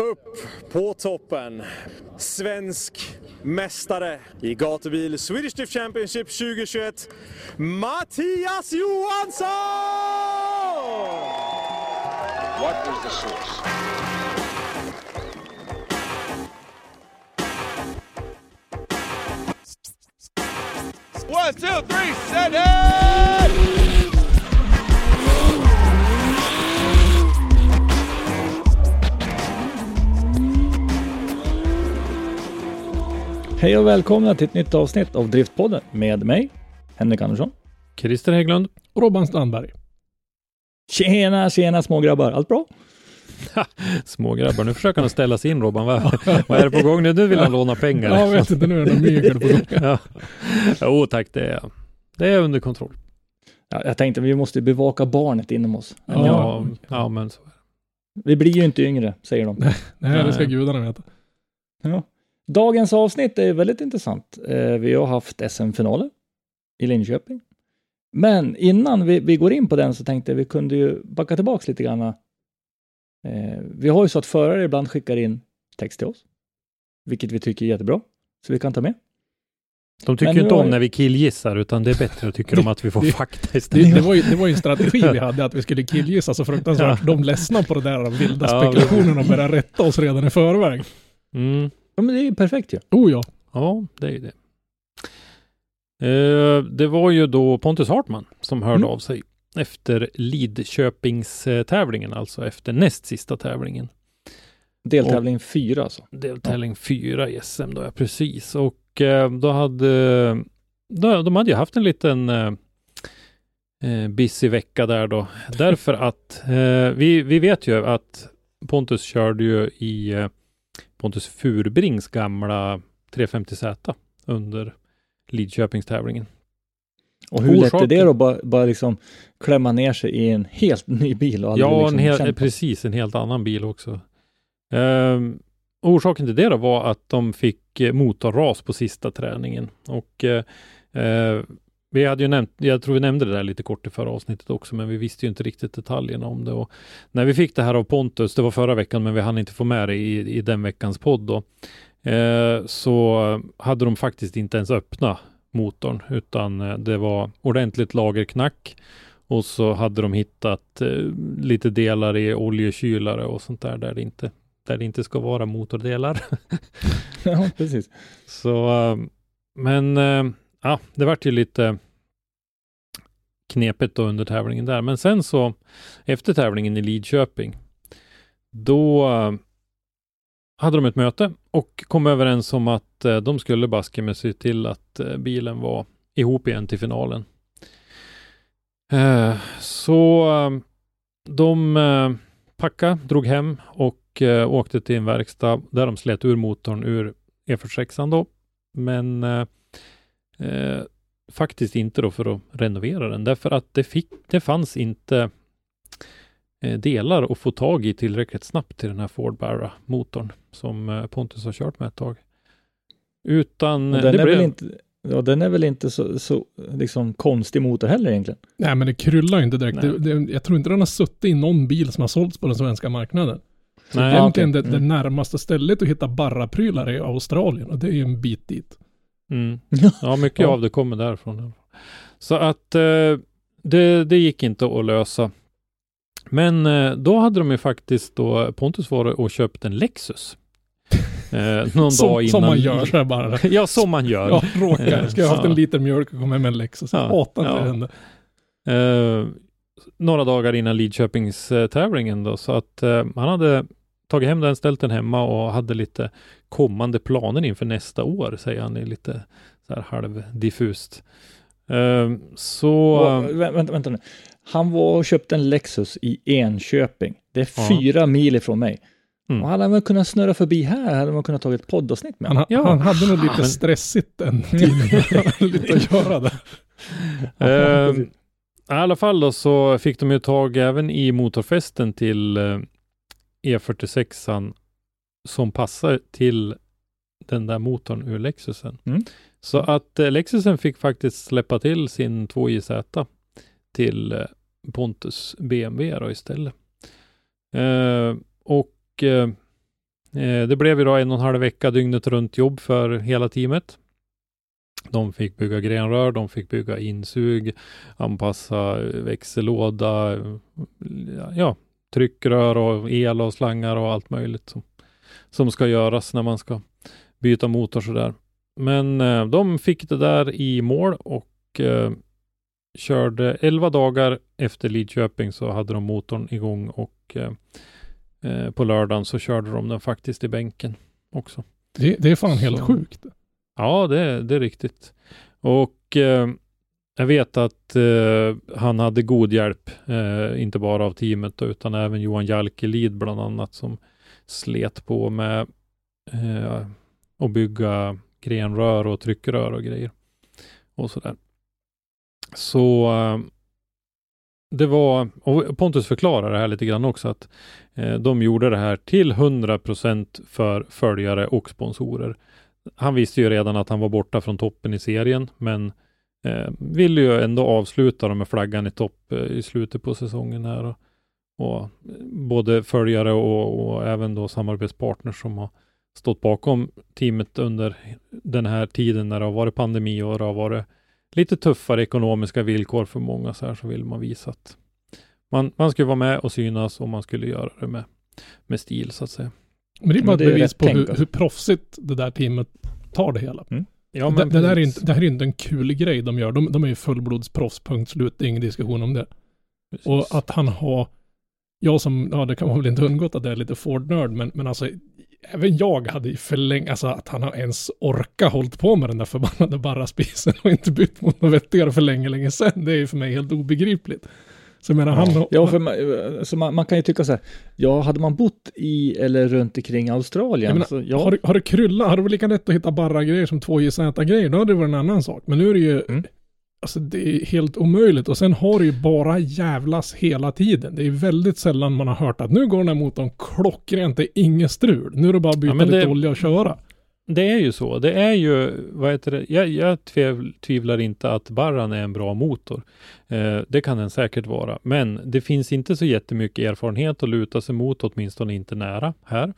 Upp på toppen. Svensk mästare i gatubil Swedish Drift Championship 2021. Mattias Johansson! What is the source? One, two, three, set it! Hej och välkomna till ett nytt avsnitt av Driftpodden med mig, Henrik Andersson. Christer Hägglund. Och Robban Strandberg. Tjena, tjena små grabbar. Allt bra? Små grabbar, nu försöker han ställa sig in Robban. Vad, vad är det på gång nu? Nu vill han låna pengar. Ja, jag vet inte, nu är det mygel på gång. ja. Jo tack, det är, det är under kontroll. Ja, jag tänkte vi måste bevaka barnet inom oss. Ja, Ja. ja, men så. Vi blir ju inte yngre, säger de. Nej, det ska gudarna veta. Ja. Dagens avsnitt är väldigt intressant. Eh, Vi har haft SM-finaler i Linköping. Men innan vi, vi går in på den så tänkte jag vi kunde ju backa tillbaks lite grann. Eh, Vi har ju så att förare ibland skickar in text till oss, vilket vi tycker är jättebra, så vi kan ta med. De tycker ju inte om jag- när vi killgissar, utan det är bättre att tycker de att vi får det- fakta Det, istället. det, var ju, det var ju en strategi vi hade, att vi skulle killgissa så fruktansvärt. De ledsnar på det där vilda Ja, spekulationerna och börjar rätta oss redan i förväg. Mm. Ja, men det är ju perfekt ju. Oh ja. Ja, det är ju det. Eh, det var ju då Pontus Hartman som hörde Mm. av sig efter Lidköpingstävlingen, alltså efter näst sista tävlingen. Deltävling fyra alltså. deltävling fyra i SM då, ja precis. Och eh, då hade då, de hade ju haft en liten eh, eh, busy vecka där då. Därför att eh, vi, vi vet ju att Pontus körde ju i eh, Pontus Furbrings gamla 350Z under Lidköpingstävlingen. Och hur lätt är det då? Bara, bara liksom klämma ner sig i en helt ny bil och Ja, liksom en hel, precis, en helt annan bil också. Ehm, orsaken till det då var att de fick eh, motorras på sista träningen. Och eh, eh, vi hade ju nämnt, jag tror vi nämnde det där lite kort i förra avsnittet också, men vi visste ju inte riktigt detaljerna om det. Och när vi fick det här av Pontus, det var förra veckan, men vi hann inte få med det i, i den veckans podd då, eh, så hade de faktiskt inte ens öppna motorn, utan eh, det var ordentligt lagerknack. Och så hade de hittat eh, lite delar i oljekylare och sånt där, där det inte, där det inte ska vara motordelar. ja, precis. Så, eh, men eh, ja, det vart ju lite knepigt då under tävlingen där. Men sen så, efter tävlingen i Lidköping, då eh, hade de ett möte och kom överens om att eh, de skulle baske med se till att eh, bilen var ihop igen till finalen. Så de packade, drog hem och åkte till en verkstad där de slet ur motorn ur E46 då. Men eh, faktiskt inte då för att renovera den, därför att det, fick, det fanns inte eh, delar att få tag i tillräckligt snabbt till den här Ford Barra-motorn som eh, Pontus har kört med ett tag. Utan Och eh, den, det är blev... väl inte, ja, den är väl inte så, så liksom konstig motor heller egentligen. Nej, men det kryllar ju inte direkt. Det, det, jag tror inte den har suttit i någon bil som har sålts på den svenska marknaden. Så Nej, egentligen okej. det, det Mm. närmaste stället att hitta barraprylar är i Australien och det är ju en bit dit. Mm. Ja, mycket av det kommer därifrån. Så att eh, det, det gick inte att lösa. Men eh, då hade de ju faktiskt då, Pontus varit och köpt en Lexus. Eh, någon Som, dag innan. som man gör så bara. Ja, som man gör. Ja, råkar. Eh, Ska jag ha haft en liten mjölk och komma hem med en Lexus. Ja, hatar ja. det händer. Eh, några dagar innan Lidköpings eh, tävlingen då, så att eh, han hade tagit hem den, ställt den hemma och hade lite kommande planer inför nästa år, säger han, lite så här halvdiffust. Eh, så... Vä- vänta, vänta nu. Han var och köpte en Lexus i Enköping. Det är Ja. fyra mil ifrån mig. Mm. Och hade man kunnat snurra förbi här, hade man kunnat ta ett poddavsnitt med Han, honom. Ja. han hade nog lite Men- stressigt den tiden. lite att göra det. Eh, I alla fall då så fick de ju tag även i motorfästen till eh, E46an som passar till den där motorn ur Lexusen. Mm. Så att eh, Lexusen fick faktiskt släppa till sin 2JZ till eh, Pontus BMW då istället. Eh, och eh, eh, det blev ju då en och en halv vecka dygnet runt jobb för hela teamet. De fick bygga grenrör, de fick bygga insug, anpassa växellåda, ja, tryckrör och el och slangar och allt möjligt som, som ska göras när man ska byta motor sådär. Men eh, de fick det där i mål och eh, körde 11 dagar efter Lidköping så hade de motorn igång och eh, eh, på lördagen så körde de den faktiskt i bänken också. Det, det är fan helt Så. sjukt. Ja, det, det är riktigt. Och eh, jag vet att eh, han hade god hjälp, eh, inte bara av teamet då, utan även Johan Jalkelid bland annat som slet på med eh, att bygga grenrör och tryckrör och grejer och sådär. Så eh, det var, och Pontus förklarar det här lite grann också, att eh, de gjorde det här till 100% för följare och sponsorer han visste ju redan att han var borta från toppen i serien, men eh, ville ju ändå avsluta dem med flaggan i topp eh, i slutet på säsongen här. Och, och både följare och, och även då samarbetspartners som har stått bakom teamet under den här tiden när det har varit pandemi och det har varit lite tuffare ekonomiska villkor för många så här så vill man visa att man, man skulle vara med och synas och man skulle göra det med, med stil så att säga. Men det är bara ett bevis på hur, hur proffsigt det där teamet tar det hela. Ja, det, det, där är inte, det här är inte en kul grej de gör. De, de är ju fullblodsproffs, punkt slut. Det är ingen diskussion om det. Precis. Och att han har, jag som, ja det kan man väl inte undgått att det är lite Ford-nörd, men, men alltså även jag hade ju förlängt, alltså att han har ens orka hållit på med den där förbannade barraspisen och inte bytt mot något vettigare för länge, länge sedan. Det är ju för mig helt obegripligt. Så menar, han har, Ja, för man, så man, man kan ju tycka så här, ja, hade man bott i eller runt omkring Australien, menar, så ja, har, det- har det kryllat, har det varit lika lätt att hitta barra-grejer som 2JZ-grejer, då hade det varit en annan sak. Men nu är det ju, Mm. alltså det är helt omöjligt. Och sen har det ju bara jävlas hela tiden. Det är väldigt sällan man har hört att nu går den här motorn klockrent, det är inget strul. Nu är det bara att byta Ja, men lite det- olja och köra. Det är ju så. Det är ju, vad heter det, jag, jag tvev, tvivlar inte att Barran är en bra motor. Eh, det kan den säkert vara, men det finns inte så jättemycket erfarenhet att luta sig mot, åtminstone inte nära här.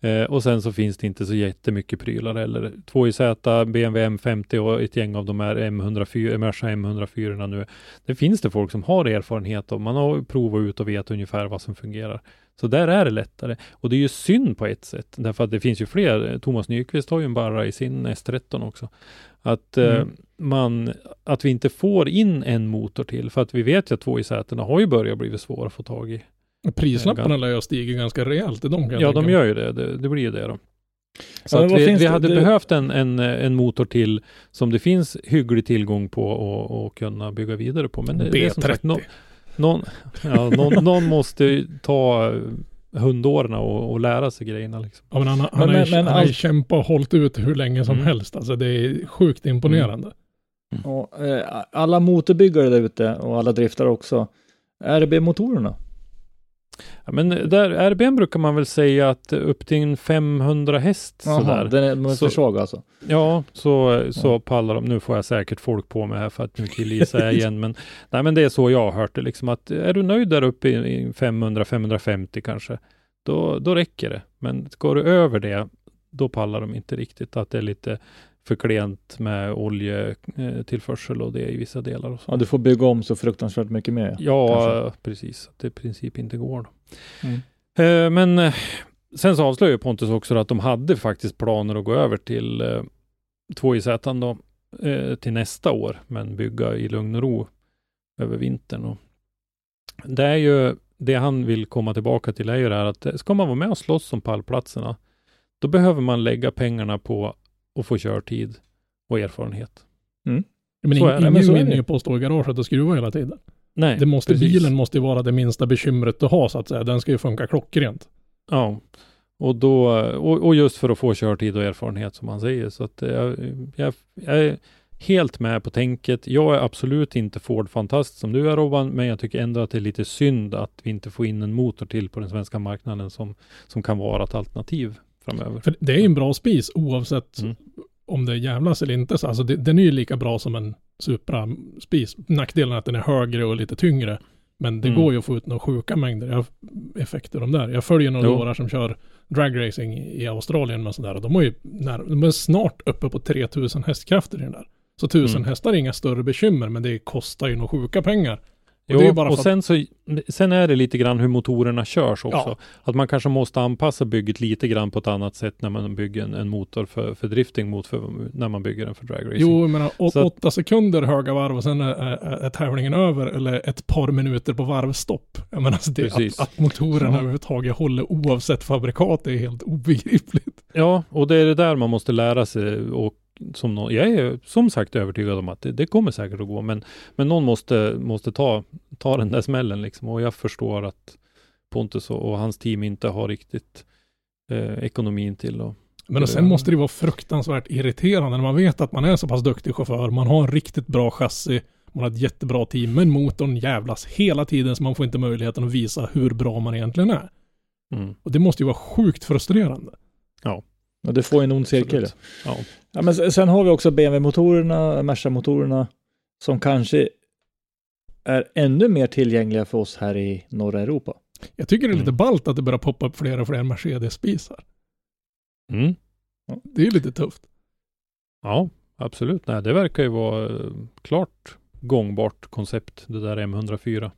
Eh, och sen så finns det inte så jättemycket prylar heller. 2JZ, BMW M50 och ett gäng av de här M104, Merca M104 nu. Det finns det folk som har erfarenhet och man har provat ut och vet ungefär vad som fungerar. Så där är det lättare. Och det är ju synd på ett sätt, därför att det finns ju fler. Thomas Nyqvist har ju en Barra i sin S13 också. Att, eh, Mm. man, att vi inte får in en motor till, för att vi vet ju att 2JZ har ju börjat bli svåra att få tag i. Prislapparna lär ju ha stigit ganska rejält i dem Ja, de gör ju det. Det, det blir ju det då. Så Ja, vi, vi hade det- behövt en, en, en motor till som det finns hygglig tillgång på och, och kunna bygga vidare på. Men det, det är som sagt, B30. Nå- någon, ja, någon, någon måste ju ta hundåren och, och lära sig grejerna. Liksom. Ja, men han, han, Men- har ju, men- men han har ju allt- kämpat och hållit ut hur länge som Mm. helst. Alltså det är sjukt imponerande. och, eh, alla motorbyggare där ute och alla driftare också, RB-motorerna. Ja, men där, RBM brukar man väl säga att upp till en 500 häst Jaha, sådär. den är, de är Så- för svaga alltså. Ja, så, så pallar de. Nu får jag säkert folk på mig här för att nu killgissar jag igen. Men, nej, men det är så jag har hört det. Liksom att är du nöjd där uppe i, i 500-550 kanske, då, då räcker det. Men går du över det, då pallar de inte riktigt. Att det är lite för klent med oljetillförsel och det i vissa delar. Och så. Ja, du får bygga om så fruktansvärt mycket mer. Ja, precis. Att det i princip inte går. Mm. Eh, men eh, sen så avslöjar Pontus också att de hade faktiskt planer att gå över till eh, 2JZ då, eh, till nästa år, men bygga i lugn och ro över vintern. Och, det är ju det han vill komma tillbaka till är ju det här att ska man vara med och slåss om pallplatserna, då behöver man lägga pengarna på att få körtid och erfarenhet. Men Så ing- ingen så vinner ju på att stå i garaget och skruva hela tiden. Nej, Det måste, precis. bilen måste ju vara det minsta bekymret du har så att säga. Den ska ju funka klockrent. Ja, och, då, och, och just för att få körtid och erfarenhet som han säger. Så att jag, jag, jag är helt med på tänket. Jag är absolut inte Ford-fantast som du är Robban, men jag tycker ändå att det är lite synd att vi inte får in en motor till på den svenska marknaden som, som kan vara ett alternativ framöver. För det är ju en bra spis oavsett Mm. om det jävlas eller inte. Så alltså det, den är ju lika bra som en Supra-spis. Nackdelen är att den är högre och lite tyngre. Men det Mm. går ju att få ut några sjuka mängder effekter de där. Jag följer några några som kör dragracing i Australien med sådär. Och de, har ju när, de är snart uppe på 3000 hästkrafter i den där. Så 1000 Mm. hästar är inga större bekymmer, men det kostar ju några sjuka pengar. Och Jo, och för sen, så, sen är det lite grann hur motorerna körs också. Ja. Att man kanske måste anpassa bygget lite grann på ett annat sätt när man bygger en, en motor för, för drifting mot för, när man bygger den för dragracing. Jo, jag menar å- Så att- åtta sekunder höga varv och sen är, är, är tävlingen över eller ett par minuter på varvstopp. Jag menar, alltså det, att, att motorerna Ja. överhuvudtaget håller oavsett fabrikat är helt obegripligt. Ja, och det är det där man måste lära sig och som nå- jag är som sagt övertygad om att det, det kommer säkert att gå, men, men någon måste, måste ta, ta den där smällen liksom. Och jag förstår att Pontus och, och hans team inte har riktigt eh, ekonomin till att Men och sen Ja. måste det vara fruktansvärt irriterande när man vet att man är så pass duktig chaufför, man har en riktigt bra chassi, man har ett jättebra team, men motorn jävlas hela tiden så man får inte möjligheten att visa hur bra man egentligen är. mm, Och det måste ju vara sjukt frustrerande. Och det får en ond cirkel. Ja. Ja, men sen- har vi också BMW-motorerna, Merca-motorerna, som kanske är ännu mer tillgängliga för oss här i norra Europa. Jag tycker det är lite Mm. ballt att det börjar poppa upp fler och fler Mercedes-spisar. Mm. Det är ju lite tufft. Ja, absolut. Nej, det verkar ju vara eh, klart gångbart koncept, det där M104.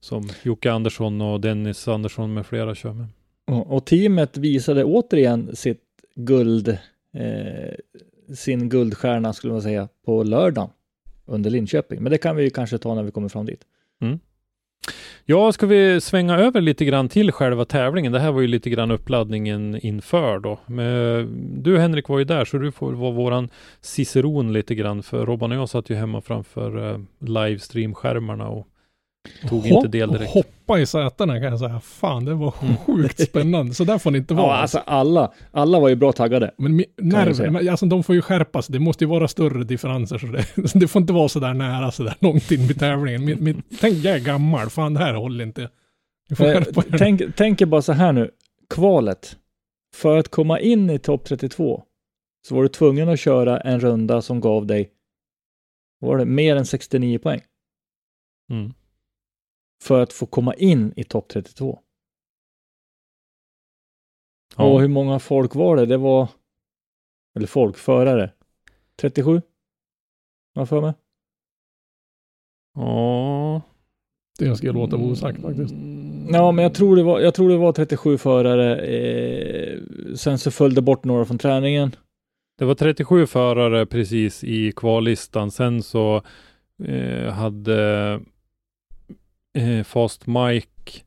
Som Jocke Andersson och Dennis Andersson med flera kör med. Och, och teamet visade återigen sitt guld, eh, sin guldstjärna skulle man säga, på lördagen under Linköping. Men det kan vi ju kanske ta när vi kommer fram dit. Mm. Ja, ska vi svänga över lite grann till själva tävlingen? Det här var ju lite grann uppladdningen inför då. Men, eh, du Henrik var ju där, så du får vara våran ciceron lite grann. För Robban och jag satt ju hemma framför livestreamskärmarna livestream-skärmarna och tog inte del direkt. hoppa i sätena kan jag säga. Fan, det var Mm. sjukt spännande. Så där får det inte vara. Ja, alltså alla, alla var ju bra taggade. Men nerver, alltså de får ju skärpas. Det måste ju vara större differenser. Så det, det får inte vara så där nära, så där långt in vid tävlingen. Min, min, tänk, jag är gammal. Fan, det här håller inte. Eh, tänk, tänk er bara så här nu, kvalet. För att komma in i topp 32 så var du tvungen att köra en runda som gav dig, var det, mer än 69 poäng. Mm. För att få komma in i topp 32. Ja. Och hur många folk var det? Det var, eller folk, förare. 37? Har jag för mig. Ja. Det ska jag låta vara osagt faktiskt. Ja, men jag tror det var, jag tror det var 37 förare. Eh, sen så föll det bort några från träningen. Det var 37 förare precis i kvallistan. Sen så eh, hade eh, Fast Mike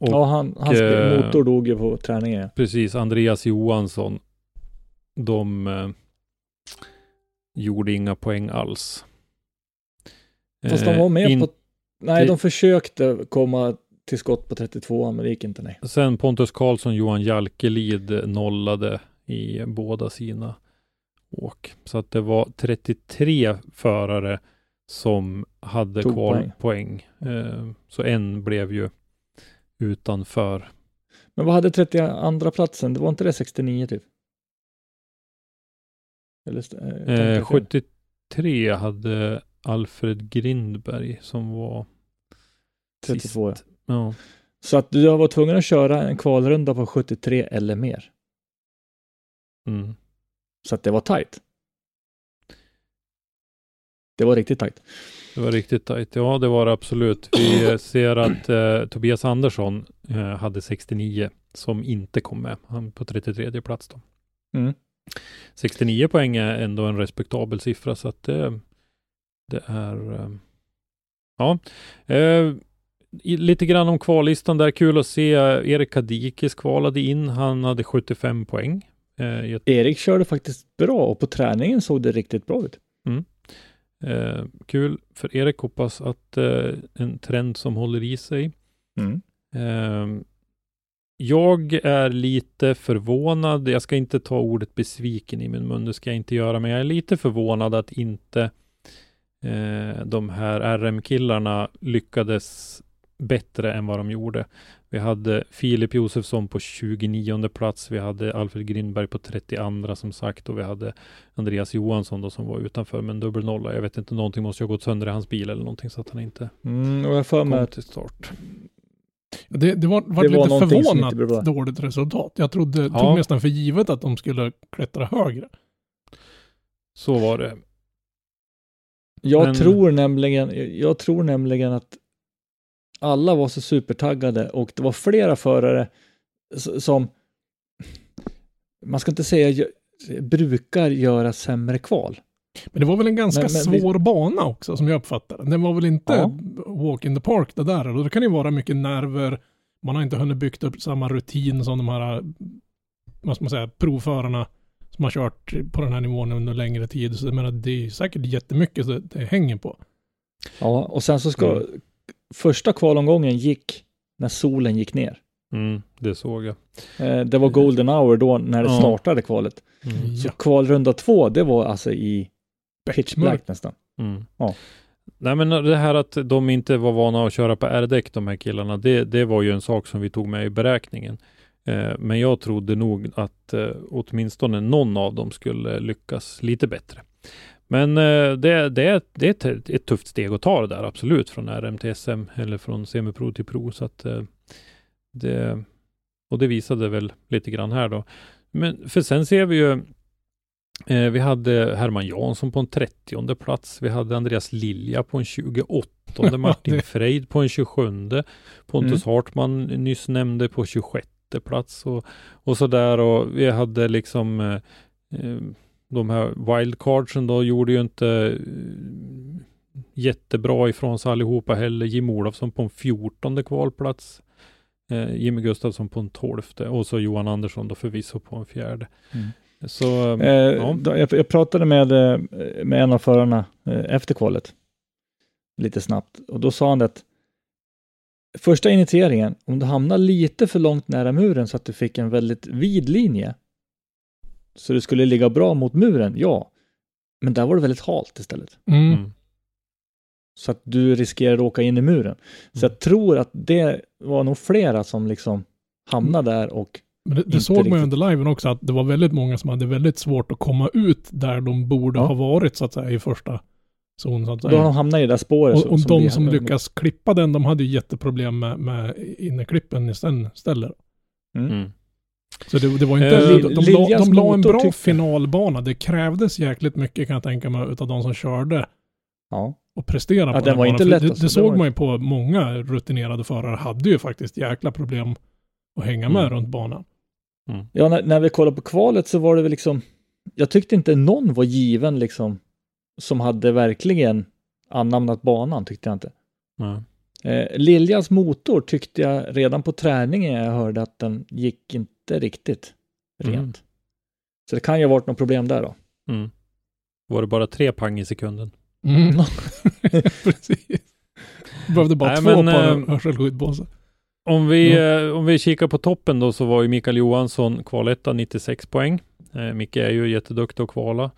och ja, han, hans eh, motor dog ju på träningen. precis Andreas Johansson. De eh, gjorde inga poäng alls. Fast de Eh, var med in- på... Nej, de försökte komma till skott på 32, men det gick inte nej. Sen Pontus Karlsson, Johan Jalkelid nollade i båda sina åk. Så att det var 33 förare som hade Tog kvar poäng. Eh, så en blev ju utanför. Men vad hade 32 platsen? Det var inte det 69 typ? Eller, eh, tänker Eh, jag fel? 73 hade Alfred Grindberg som var 32 ja. sist. Ja. Så att du var tvungen att köra en kvalrunda på 73 eller mer. Mm. Så att det var tajt. Det var riktigt tajt. Det var riktigt tajt. Ja, det var det absolut. Vi eh, ser att eh, Tobias Andersson eh, hade 69 som inte kom med. Han på 33 plats då. Mm. 69 poäng är ändå en respektabel siffra så att det, det är eh, ja. Eh, i, lite grann om kvallistan där. Kul att se Erik Kadikis kvalade in. Han hade 75 poäng. Eh, ett, Erik körde faktiskt bra och på träningen såg det riktigt bra ut. Eh, kul för Erik. Hoppas att eh, en trend som håller i sig. Mm. Eh, jag är lite förvånad. Jag ska inte ta ordet besviken i min mun. Det ska jag inte göra. Men jag är lite förvånad att inte eh, de här RM-killarna lyckades bättre än vad de gjorde. Vi hade Filip Josefsson på 29 plats. Vi hade Alfred Grindberg på 32 som sagt och vi hade Andreas Johansson då som var utanför med en dubbel nolla. Jag vet inte, någonting måste ju ha gått sönder i hans bil eller någonting så att han inte Mm, och jag för mig kom till start. Det, det var, var Det var lite inte förvånat dåligt resultat. Jag trodde, Ja. tog nästan för givet att de skulle klättra högre. Så var det. Jag Men- tror nämligen, jag tror nämligen att alla var så supertaggade och det var flera förare som, man ska inte säga brukar göra sämre kval. Men det var väl en ganska Men- men vi- svår bana också som jag uppfattade det. Den var väl inte Ja. walk in the park det där. Och det kan ju vara mycket nerver. Man har inte hunnit byggt upp samma rutin som de här, vad ska man säga, provförarna som har kört på den här nivån under längre tid. Så jag menar, det är säkert jättemycket det, det hänger på. Ja, och sen så ska, Mm. Första kvalomgången gick när solen gick ner. Mm, det såg jag. Eh, det var golden hour då när det Ja. startade kvalet. Mm. Så Ja. kvalrunda två, det var alltså i pitch black nästan. Mm. Ja. Nej men det här att de inte var vana att köra på R-däck de här killarna, det, det var ju en sak som vi tog med i beräkningen. Eh, men jag trodde nog att eh, åtminstone någon av dem skulle lyckas lite bättre. Men eh, det, det, är, det är ett, ett tufft steg att ta det där, absolut, från RM till SM eller från semipro till pro. Så att, eh, det, och det visade väl lite grann här då. Men för sen ser vi ju Eh, vi hade Herman Jansson på en 30 plats. Vi hade Andreas Lilja på en 28. Martin Freid på en 27. Pontus Hartman nyss nämnde på 26 plats och, och så där och vi hade liksom eh, de här wildcardsen då gjorde ju inte eh, jättebra ifrån sig allihopa heller. Jim Olofsson på en 14 kvalplats. Eh, Jimmy Gustafsson på en 12 och så Johan Andersson då förvisso på en fjärde. Mm. Så Eh, ja. då, jag, jag pratade med, eh, med en av förarna eh, efter kvalet, lite snabbt, och då sa han att första initieringen, om du hamnar lite för långt nära muren så att du fick en väldigt vid linje, så du skulle ligga bra mot muren, ja, men där var det väldigt halt istället. Mm. Mm. Så att du riskerar att åka in i muren. Så Mm. jag tror att det var nog flera som liksom hamnade där och Men det, det såg man ju riktigt. under liven också att det var väldigt många som hade väldigt svårt att komma ut där de borde Ja. ha varit så att säga i första zon. Så att då har säga. de hamnat i det där spåret. Och, så- och de vi- som lyckas klippa den, de hade ju jätteproblem med, med innerklippen i sen ställer. Mm. Mm. Så det, det var inte, Eh, de, de, de la en bra finalbana. Det krävdes jäkligt mycket kan jag tänka mig utav de som körde Ja. och presterade Ja, på den var banan. inte lätt det, alltså, det såg man ju på många rutinerade förare hade ju faktiskt jäkla problem att hänga med Mm. runt banan. Ja, när, när vi kollade på kvalet så var det väl liksom, jag tyckte inte någon var given liksom, som hade verkligen anamnat banan, tyckte jag inte. Ja. Eh, Liljas motor tyckte jag redan på träningen jag hörde att den gick inte riktigt rent. Mm. Så det kan ju ha varit något problem där då. Mm. Var det bara tre pang i sekunden? Mm. Precis. Behövde bara Nej, två men, par eh, hörselskydd på sig. Om vi, eh, om vi kikar på toppen då så var ju Mikael Johansson kvaletta 96 poäng. Eh, Micke är ju jätteduktig att kvala.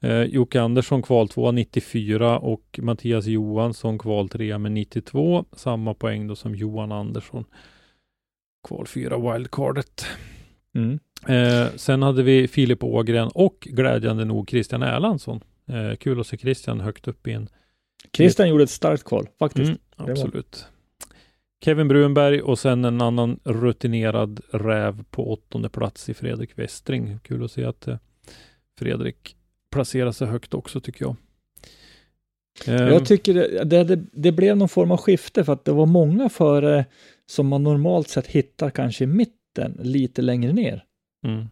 Eh, Jocke Andersson kval 2 94 och Mattias Johansson kval 3 med 92. Samma poäng då som Johan Andersson. Kval 4 wildcardet. Mm. Eh, sen hade vi Filip Ågren och glädjande nog Christian Erlandsson. Eh, kul att se Christian högt upp i en Christian gjorde ett starkt kval, faktiskt. Mm, absolut. Kevin Brunberg och sen en annan rutinerad räv på åttonde plats i Fredrik Westring. Kul att se att eh, Fredrik placerar sig högt också tycker jag. Ehm, Jag tycker det, det, det, blev någon form av skifte för att det var många förare som man normalt sett hittar kanske i mitten, lite längre ner. mm,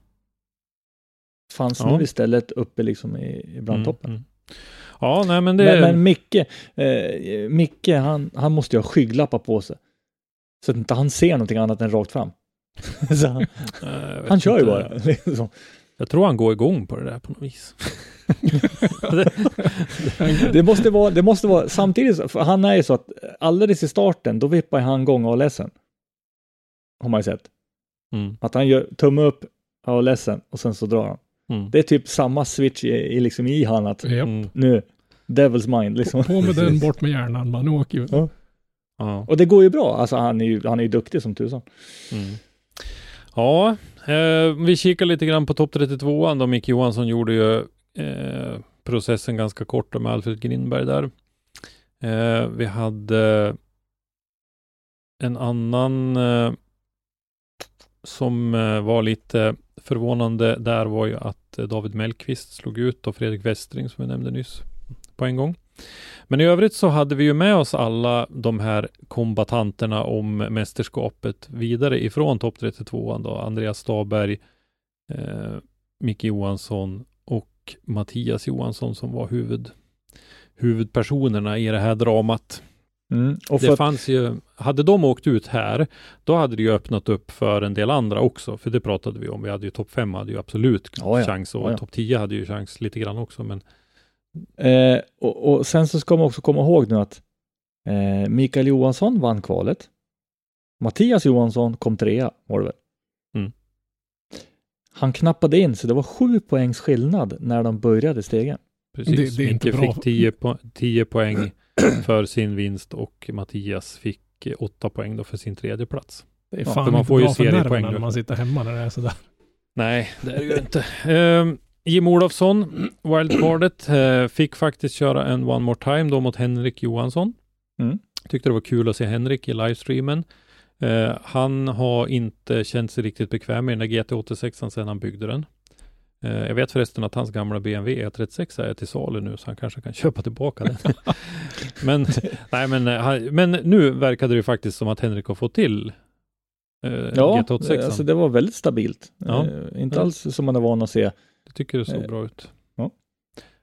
Fanns Ja. nu istället uppe liksom i, i brandtoppen. mm, mm. Ja, nej men det... Men, men Micke, eh, Micke han, han måste ju ha skygglappar på sig. Så att inte han ser någonting annat än rakt fram. han, han kör ju bara. Liksom. Jag tror han går igång på det där på något vis. Det måste vara, det måste vara, samtidigt, för han är ju så att alldeles i starten, då vippar han igång ALSen. Har man ju sett. Mm, Att han gör tumme upp ALSen och sen så drar han. mm, Det är typ samma switch i, i, liksom i han att mm, nu, Devil's mind liksom. På med den, bort med hjärnan, man åker ju. Ja. ja. Och det går ju bra, alltså han är ju, han är ju duktig som tusan. Mm. Ja, eh, vi kikar lite grann på topp 32 då. Micke Johansson gjorde ju eh, processen ganska kort med Alfred Grindberg där. Eh, vi hade en annan eh, som eh, var lite förvånande där var ju att eh, David Mellqvist slog ut och Fredrik Westring som vi nämnde nyss på en gång. Men i övrigt så hade vi ju med oss alla de här kombatanterna om mästerskapet vidare ifrån topp 32 då. Andreas Staberg, eh, Micke Johansson och Mattias Johansson som var huvud, huvudpersonerna i det här dramat. Mm. Det fanns ju, hade de åkt ut här, då hade det ju öppnat upp för en del andra också, för det pratade vi om. Vi hade ju topp 5 hade ju absolut Ja, chans och Ja, ja. topp 10 hade ju chans lite grann också, men eh, och, och sen så ska man också komma ihåg nu att eh, Mikael Johansson vann kvalet. Mattias Johansson kom trea, var det väl? Han knappade in, så det var sju poängs skillnad när de började stegen. precis. Det- det är inte Micke bra. fick 10, po 10 poäng för sin vinst och Mattias fick 8 poäng då för sin tredje plats. Det är Ja, fan för man inte får ju bra för seriepoäng när man sitter hemma när det är sådär. Nej, det är det ju inte. Ehm, Jim Olofsson, wildcardet, eh, fick faktiskt köra en one more time då mot Henrik Johansson. Mm. Tyckte det var kul att se Henrik i livestreamen. Eh, han har inte känt sig riktigt bekväm med den där GT86 sedan han byggde den. Eh, jag vet förresten att hans gamla BMW E36 är till salu nu, så han kanske kan köpa tillbaka den. men, nej, men, eh, han, men nu verkade det ju faktiskt som att Henrik har fått till eh, Ja, GT86. alltså det var väldigt stabilt. Ja. Eh, inte Ja. alls som man är van att se. Jag tycker det såg Eh, bra ut.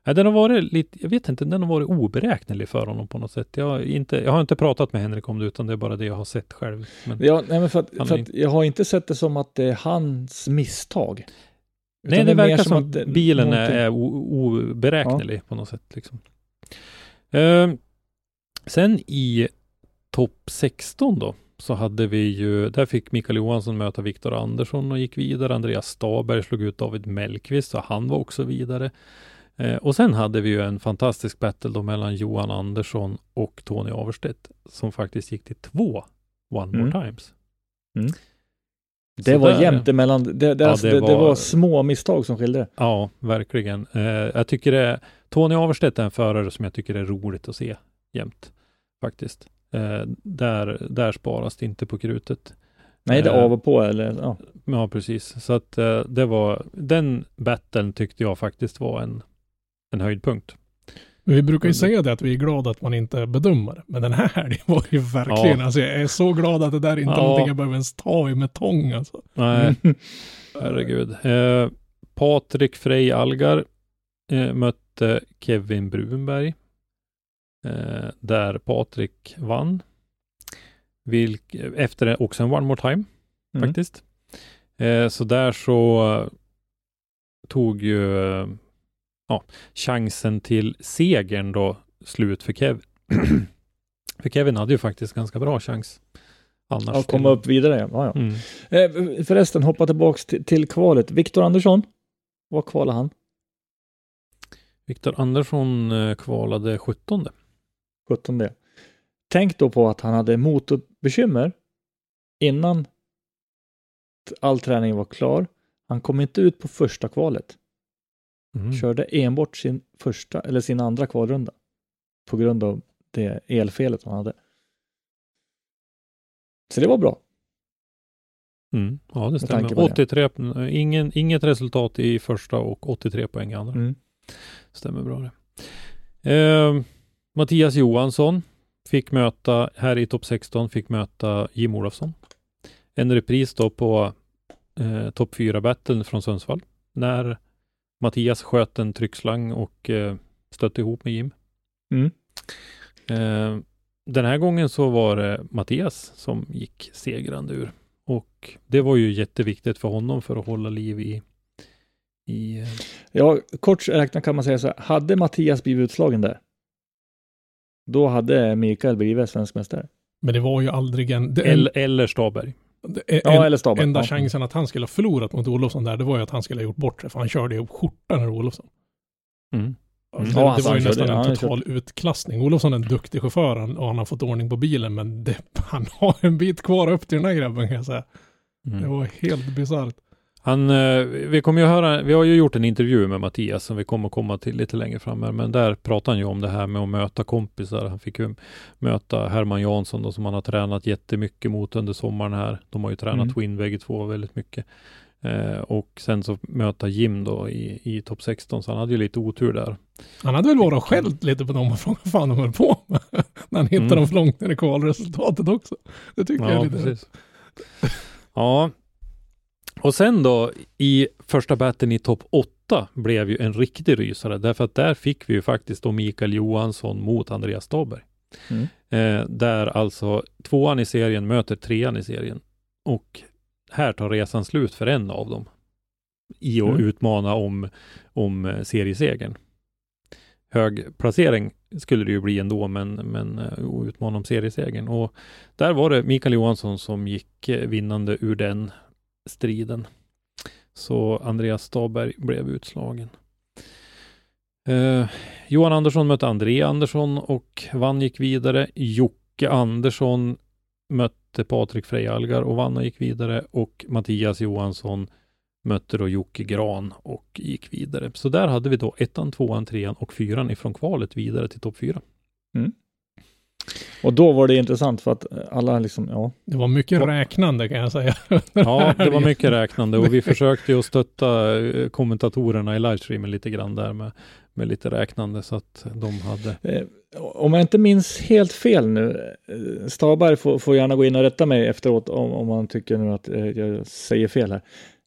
Ja. Den har varit lite, jag vet inte, den har varit oberäknelig för honom på något sätt. Jag har inte, jag har inte pratat med Henrik om det, utan det är bara det jag har sett själv. Men, Ja, nej, men för att, för att jag har inte sett det som att det är hans misstag. nej, det mer verkar som att det- bilen är, någonting- är oberäknelig på något sätt. Liksom. Ehm, sen i topp 16 då, så hade vi ju, där fick Mikael Johansson möta Viktor Andersson och gick vidare. Andreas Staberg slog ut David Mellqvist, så han var också vidare. Eh, och sen hade vi ju en fantastisk battle då mellan Johan Andersson och Tony Averstedt som faktiskt gick till två One More Mm. Times. Det Så var där- jämnt emellan. Det, det, Ja, alltså, det det, det, var- var... små misstag som skilde det. Ja, verkligen. Eh, jag tycker det, Tony Averstedt är en förare som jag tycker är roligt att se jämt, faktiskt. Eh, där, där sparas det inte på krutet. Nej, det Eh, av och på eller ja. Ja, precis. Så att eh, det var, den battlen tyckte jag faktiskt var en, en höjdpunkt. Men vi brukar ju säga det att vi är glada att man inte är bedömare. Men den här helgen var ju verkligen, Ja. alltså jag är så glad att det där inte är Ja. någonting jag behöver ens ta i med tång alltså. Nej, herregud. Eh, Patrik Frey Algar eh, mötte Kevin Brunberg. Eh, där Patrik vann. Vilk, efter också en one more time Mm. faktiskt. Eh, så där så tog ju eh, ja, chansen till segern då slut för Kevin. för Kevin hade ju faktiskt ganska bra chans. Annars Ja, komma upp vidare. Ja, ja. Mm. Eh, förresten, hoppa tillbaks till, till kvalet. Viktor Andersson, vad kvalade han? Viktor Andersson eh, kvalade 17. 17 det. Tänk då på att han hade motorbekymmer innan all träning var klar. Han kom inte ut på första kvalet. Mm. Körde enbart sin första eller sin andra kvalrunda på grund av det elfelet han hade. Så det var bra. Mm. Ja, det stämmer. på det. 83, eh, ingen, inget resultat i första och 83 poäng i andra. Mm. Stämmer bra det. Eh, Mattias Johansson fick möta, här i topp 16, fick möta Jim Olofsson. En repris då på eh, topp 4-battlen från Sundsvall. När Mattias sköt en tryckslang och eh, stötte ihop med Jim. Mm. Eh, den här gången så var det Mattias som gick segrande ur. Och det var ju jätteviktigt för honom för att hålla liv i, i eh, Ja, kort räknat kan man säga så här. Hade Mattias blivit utslagen där, då hade Mikael blivit svensk mästare. Men det var ju aldrig en... Det, eller, eller Staberg. Det, Ja, en, eller Staberg. enda ja. chansen att han skulle ha förlorat mot Olofsson där, det var ju att han skulle ha gjort bort det, för han körde ju skjortan ur Olofsson. Mm. Alltså, Ja, det, det var ju nästan han en total utklassning. Olofsson är en duktig chaufför och han har fått ordning på bilen, men det, han har en bit kvar upp till den här grabben kan jag säga. Det Mm. var helt bisarrt. Han, eh, vi kommer ju höra, vi har ju gjort en intervju med Mattias som vi kommer komma till lite längre fram här, men där pratar han ju om det här med att möta kompisar. Han fick ju möta Herman Jansson då, som han har tränat jättemycket mot under sommaren här. De har ju tränat Mm. Twin bägge två väldigt mycket. Eh, och sen så möta Jim då i, i topp 16, så han hade ju lite otur där. Han hade väl varit och skällt lite på dem och frågat vad fan de höll på med. När han hittade Mm. dem för långt ner i kvalresultatet också. Det tycker jag är Ja, lite... precis. Ja, och sen då i första batten i topp 8 blev ju en riktig rysare därför att där fick vi ju faktiskt då Mikael Johansson mot Andreas Staberg. Mm. Eh, där alltså tvåan i serien möter trean i serien och här tar resan slut för en av dem i att Mm. utmana om, om eh, seriesegern. Hög placering skulle det ju bli ändå, men, men eh, utmana om seriesegern. Och där var det Mikael Johansson som gick eh, vinnande ur den striden. Så Andreas Staberg blev utslagen. Eh, Johan Andersson mötte André Andersson och vann gick vidare. Jocke Andersson mötte Patrik Frejalgar och vann och gick vidare. Och Mattias Johansson mötte då Jocke Gran och gick vidare. Så där hade vi då ettan, tvåan, trean och fyran ifrån kvalet vidare till topp fyra. Mm. Och då var det intressant för att alla liksom, ja, Det var mycket räknande kan jag säga. Ja, det var mycket räknande och vi försökte ju stötta eh, kommentatorerna i livestreamen lite grann där med, med lite räknande så att de hade Eh, om jag inte minns helt fel nu, eh, Staberg får, får gärna gå in och rätta mig efteråt om, om man tycker nu att jag säger fel här.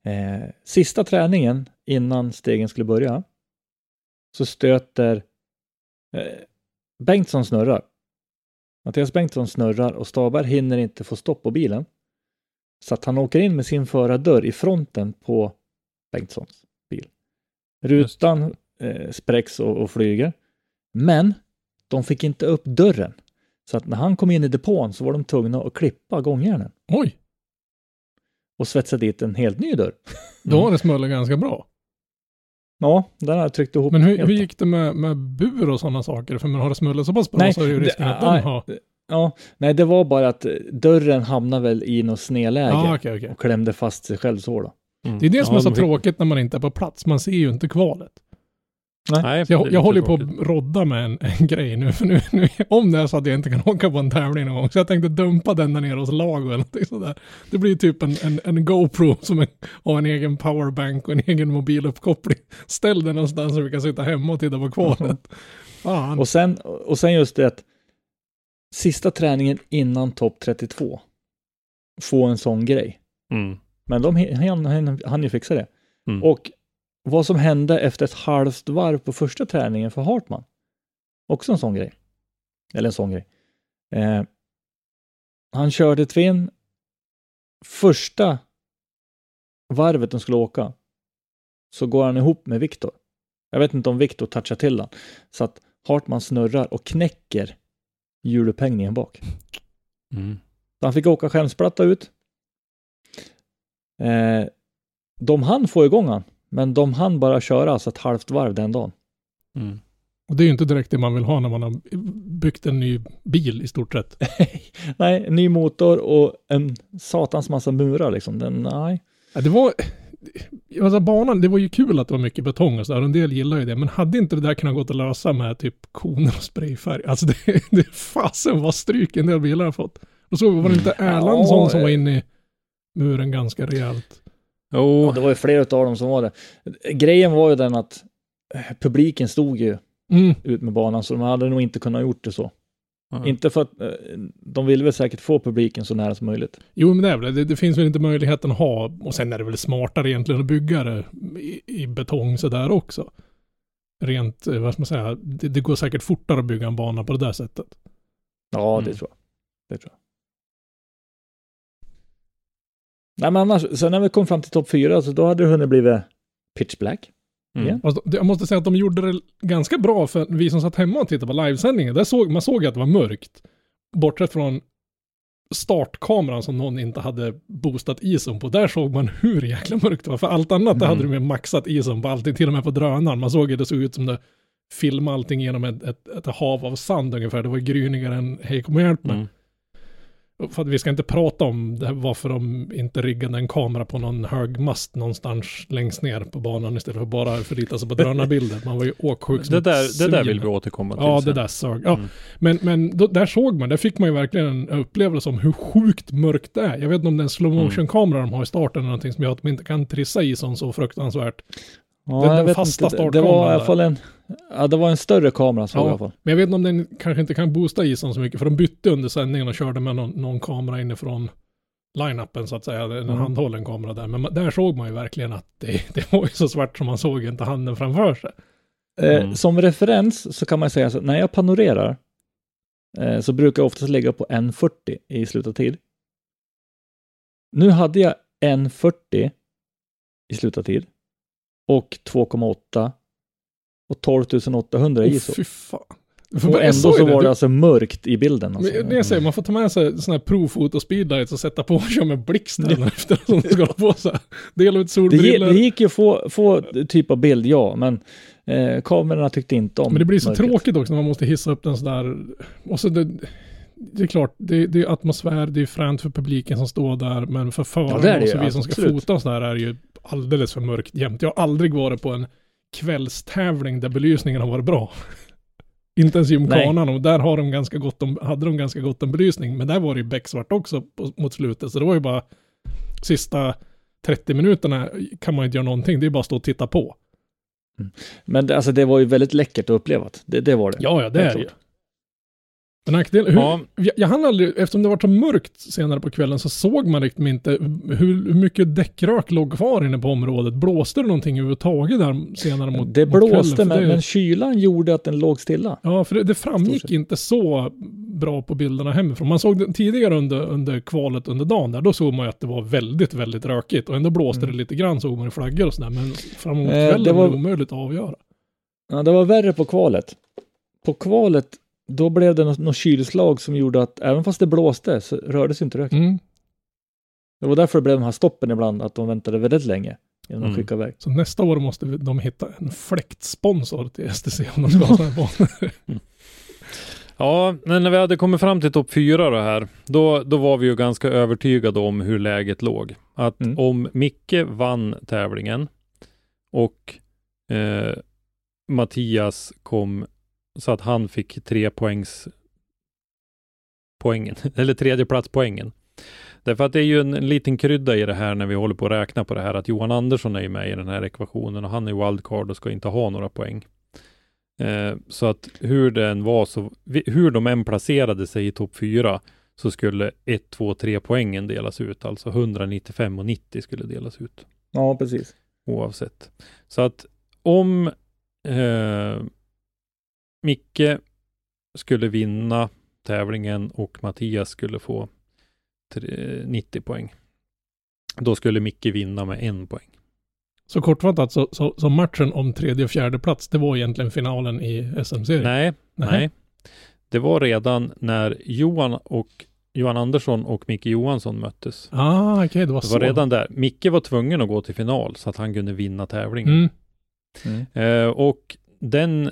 Eh, sista träningen innan stegen skulle börja så stöter eh, Bengtsson snurrar. Mattias Bengtsson snurrar och Staberg hinner inte få stopp på bilen. Så att han åker in med sin förardörr i fronten på Bengtssons bil. Rutan eh, spräcks och, och flyger. Men de fick inte upp dörren. Så att när han kom in i depån så var de tvungna att klippa gångjärnen Oj, och svetsa dit en helt ny dörr. då har det smullit ganska bra. Ja, den har jag tryckt ihop. Men hur, hur gick det med, med bur och sådana saker? För man har det smullit så pass bra Nej, så är det ju risken det- att de nej. har... Ja, nej, det var bara att dörren hamnade väl i något snedläge Ja, okej, okej. och klämde fast sig själv så då. Mm. Det är det som Ja, är så de tråkigt när man inte är på plats. Man ser ju inte kvalet. Nej, jag, jag håller lite på tråkigt. att rodda med en, en grej nu, för nu, nu, om det är så att jag inte kan åka på en tävling någon gång, så jag tänkte dumpa den där nere hos Lago eller någonting sådär. Det blir typ en, en, en GoPro som en, har en egen powerbank och en egen mobiluppkoppling. Ställ den någonstans så vi kan sitta hemma och titta på kvalet. Fan. Och sen, och sen just det att sista träningen innan topp 32 få en sån grej. Mm. Men de hann, hann, hann ju fixa det. Mm. Och vad som hände efter ett halvt varv på första träningen för Hartman. Också en sån grej. Eller en sån grej. Eh, han körde Twin första varvet de skulle åka. Så går han ihop med Viktor. Jag vet inte om Viktor touchar till den. Så att Hartman snurrar och knäcker hjulupphängningen bak. Mm. Så han fick åka skämsplatta ut. Eh, de hann få igång han, men de hann bara köra alltså ett halvt varv den dagen. Mm. Och det är ju inte direkt det man vill ha när man har byggt en ny bil i stort sett. nej, ny motor och en satans massa murar liksom. Den, nej. Ja, det var... Alltså banan, det var ju kul att det var mycket betong och sådär, en del gillar ju det, men hade inte det där kunnat gå att lösa med typ koner och sprayfärg? Alltså det, det fasen vad stryk en del bilar har fått. Och så var det inte Erlandsson Ja, som var eh. inne i muren ganska rejält. Jo, Ja, det var ju flera av dem som var det. Grejen var ju den att eh, publiken stod ju Mm. ut med banan, så de hade nog inte kunnat gjort det så. Ja. Inte för att eh, de ville väl säkert få publiken så nära som möjligt. Jo, men det är väl det. Det finns väl inte möjligheten att ha, och sen är det väl smartare egentligen att bygga det i, i betong sådär också. Rent, eh, vad ska man säga, det, det går säkert fortare att bygga en bana på det där sättet. Ja, det Mm. tror jag. Det tror jag. Nej, men annars, sen när vi kom fram till topp fyra, så då hade det hunnit blivit pitch black. Mm. Ja. Fast jag måste säga att de gjorde det ganska bra för vi som satt hemma och tittade på livesändningen. Där såg, man såg att det var mörkt. Bortsett från startkameran som någon inte hade boostat ison på. Där såg man hur jäkla mörkt det var. För allt annat där Mm. hade de ju maxat ison på allting. Till och med på drönaren. Man såg ju det såg ut som det filmade allting genom ett, ett, ett hav av sand ungefär. Det var grynigare än Hej kom och hjälp mig. Mm. För att vi ska inte prata om det, här, varför de inte riggade en kamera på någon hög mast någonstans längst ner på banan istället för bara förlita sig på drönarbilder. Man var ju åksjuk som Det, där, det där vill vi återkomma till Ja, det sen. där sög. Ja, Mm. Men, men då, där såg man, där fick man ju verkligen en upplevelse om hur sjukt mörkt det är. Jag vet inte om det är en slow Mm. motion kamera de har i starten eller någonting som gör att de inte kan trissa i sån så fruktansvärt. Ja, Den- den fasta inte. Det- Det startkameran var i alla fall en, ja, det var en större kamera så Ja. i alla fall. Men jag vet inte om den kanske inte kan boosta isen så mycket, för de bytte under sändningen och körde med någon, någon kamera inifrån line-upen så att säga, en Mm. handhållen kamera där. Men där såg man ju verkligen att det, det var ju så svart som man såg inte handen framför sig. Eh, Mm. Som referens så kan man säga så när jag panorerar eh, så brukar jag oftast lägga på 1.40 i slutet av tid. Nu hade jag 1.40 i slutet av tid och 2,8 och 12 800 i Åh, ISO. fy fan. Och ändå så det, var du- det alltså mörkt i bilden. Alltså. Men det jag säger, man får ta med sig sådana här provfoto speedlights och sätta på och köra med blixt eller efter som ska hålla på så här. Dela ut solbrillor. det gick ju att få, få typ av bild, ja, men eh, kamerorna tyckte inte om Men det blir så mörkret. tråkigt också när man måste hissa upp den sådär. Och så det, det är klart, det, det är atmosfär, det är fränt för publiken som står där, men för förarna det och vi som ska absolut. fota och sådär är ju alldeles för mörkt jämt. Jag har aldrig varit på en kvällstävling där belysningen har varit bra. Inte ens gymkanan och där har de ganska gott om, hade de ganska gott om belysning, men där var det ju becksvart också på, mot slutet, så det var ju bara sista 30 minuterna kan man inte göra någonting, det är bara att stå och titta på. Men det, alltså, det var ju väldigt läckert att uppleva. Det, det var det. Ja, ja, det är det ju. Men nackdel, hur, Ja. jag, jag hann aldrig, eftersom det var så mörkt senare på kvällen så såg man riktigt inte hur, hur mycket däckrök låg kvar inne på området. Blåste det någonting överhuvudtaget där senare mot det mot kvällen? blåste, För men, det, men kylan gjorde att den låg stilla. Ja, för det, det framgick inte så bra på bilderna hemifrån. Man såg det tidigare under, under kvalet under dagen där, då såg man ju att det var väldigt, väldigt rökigt. Och ändå blåste det lite grann, såg man i flaggor och sådär. Men framåt Mm. Eh, kvällen det var var- det omöjligt att avgöra. Ja, det var värre på kvalet. På kvalet, då blev det något, något kylslag som gjorde att även fast det blåste så rörde sig inte röken. Mm. Det var därför det blev de här stoppen ibland, att de väntade väldigt länge innan de Mm. skickade iväg. Så nästa år måste de hitta en fläktsponsor till STC om de ska ha sådana banor. Ja, men när vi hade kommit fram till topp fyra då här, då, då var vi ju ganska övertygade om hur läget låg. Att Mm. om Micke vann tävlingen och eh, Mattias kom så att han fick tre poängs poängen, eller tredjeplatspoängen. Därför att det är ju en, en liten krydda i det här när vi håller på att räkna på det här att Johan Andersson är ju med i den här ekvationen och han är wildcard och ska inte ha några poäng. Eh, så att hur det än var så, hur de än placerade sig i topp fyra så skulle 1, 2, 3 poängen delas ut, alltså 195 och 90 skulle delas ut Ja, precis. oavsett. Så att om eh, Micke skulle vinna tävlingen och Mattias skulle få tre- 90 poäng, då skulle Micke vinna med en poäng. Så kortfattat så, så, så matchen om tredje och fjärde plats, det var egentligen finalen i SM-serien? Nej, Nej. nej. Det var redan när Johan och Johan Andersson och Micke Johansson möttes. Ah, okej, det var Det så. var redan där. Micke var tvungen att gå till final så att han kunde vinna tävlingen. Mm. Eh, och den,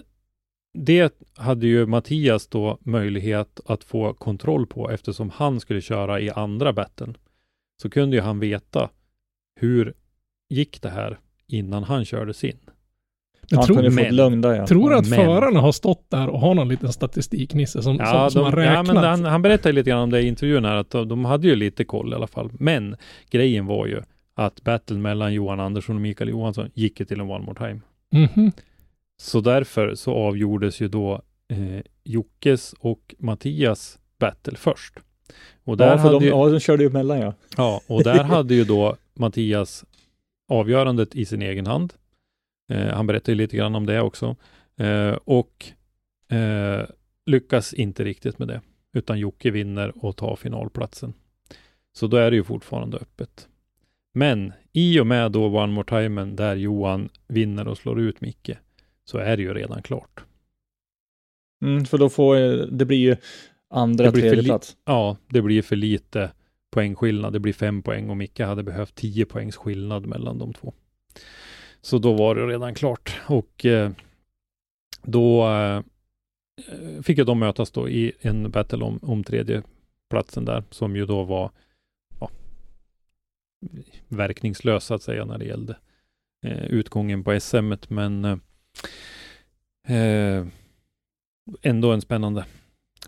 det hade ju Mattias då möjlighet att få kontroll på eftersom han skulle köra i andra batten. Så kunde ju han veta hur gick det här innan han körde sin. Men Han tror, kunde men- fått lugn där ja. tror du att men- förarna har stått där och har någon liten statistiknisse som, Ja, som, som de, har ja räknat? men han, han berättade lite grann om det i intervjun här att de, de hade ju lite koll i alla fall. Men grejen var ju att battlen mellan Johan Andersson och Mikael Johansson gick ju till en one more time. Mhm. Så därför så avgjordes ju då eh, Jockes och Mattias battle först. Och där, Ja, hade de, ju, ja, de körde ju emellan ja. ja, och där hade ju då Mattias avgörandet i sin egen hand. Eh, han berättade ju lite grann om det också. Eh, och eh, lyckas inte riktigt med det. utan Jocke vinner och tar finalplatsen. Så då är det ju fortfarande öppet. Men i och med då One More Time där Johan vinner och slår ut Micke, så är det ju redan klart. Mm, för då får, eh, det blir ju andra, blir tredje plats. Ja, det blir för lite poängskillnad. Det blir fem poäng och Micke hade behövt tio poängs skillnad mellan de två. Så då var det redan klart och eh, då eh, fick ju de mötas då i en battle om, om tredje platsen där som ju då var ja, verkningslös att säga när det gällde eh, utgången på SM men eh, ändå en spännande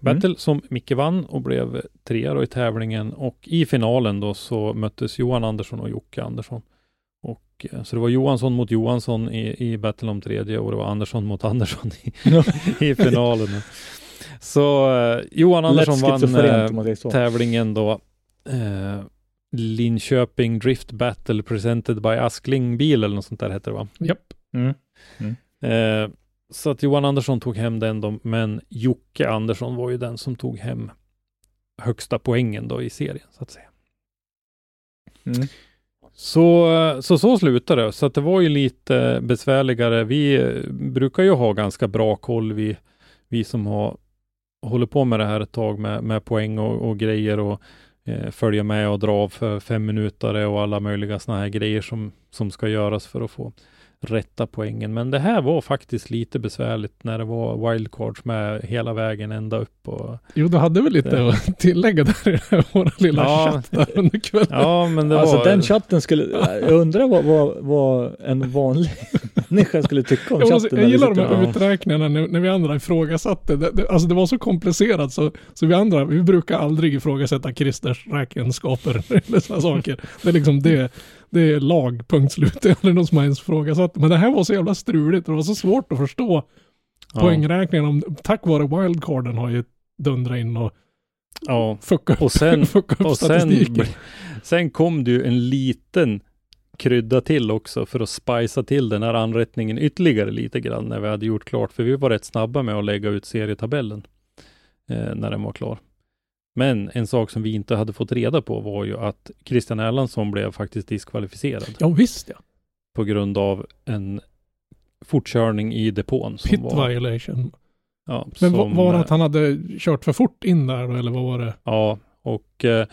battle som Micke vann och blev trea då i tävlingen och i finalen då så möttes Johan Andersson och Jocke Andersson. Och, eh, så det var Johansson mot Johansson i, i battle om tredje och det var Andersson mot Andersson i, i finalen. Så eh, Johan Andersson Lätt vann eh, tävlingen då. Eh, Linköping Drift Battle presented by Askling bil eller något sånt där heter det va? Japp. Mm. Eh, så att Johan Andersson tog hem den då, men Jocke Andersson var ju den som tog hem högsta poängen då i serien så att säga. Mm. Så, så så slutade det. Så att det var ju lite besvärligare. Vi eh, brukar ju ha ganska bra koll, vi, vi som har håller på med det här ett tag med, med poäng och, och grejer och eh, följa med och dra av för fem minuter och alla möjliga sådana här grejer som, som ska göras för att få rätta poängen. Men det här var faktiskt lite besvärligt när det var wildcards med hela vägen ända upp. Och, Jo, du hade väl lite Det- att tillägga där i våra lilla Ja. chatt där under kvällen. ja, men det alltså var... den chatten skulle, jag undrar vad, vad, vad en vanlig människa skulle tycka om Jag, måste, chatten. jag vi gillar de här uträkningarna när, när vi andra ifrågasatte. Det, det, alltså det var så komplicerat så, så vi andra, vi brukar aldrig ifrågasätta Christers räkenskaper eller sådana saker. Det är liksom det, det är lag, punkt slut. Det är någon som har ens ifrågasatt. Men det här var så jävla struligt och det var så svårt att förstå ja, poängräkningen. Om, tack vare wildcarden har ju dundrat in och ja. fuckat upp, Och sen- fuckat upp Och sen, statistiken. sen kom det ju en liten krydda till också för att spicea till den här anrättningen ytterligare lite grann när vi hade gjort klart. För vi var rätt snabba med att lägga ut serietabellen eh, när den var klar. Men en sak som vi inte hade fått reda på var ju att Christian Erlandsson blev faktiskt diskvalificerad Ja visst ja. på grund av en fortkörning i depån. Som Pit var, violation. ja, Men var, som, var det eh, att han hade kört för fort in där eller vad var det? Ja, och eh,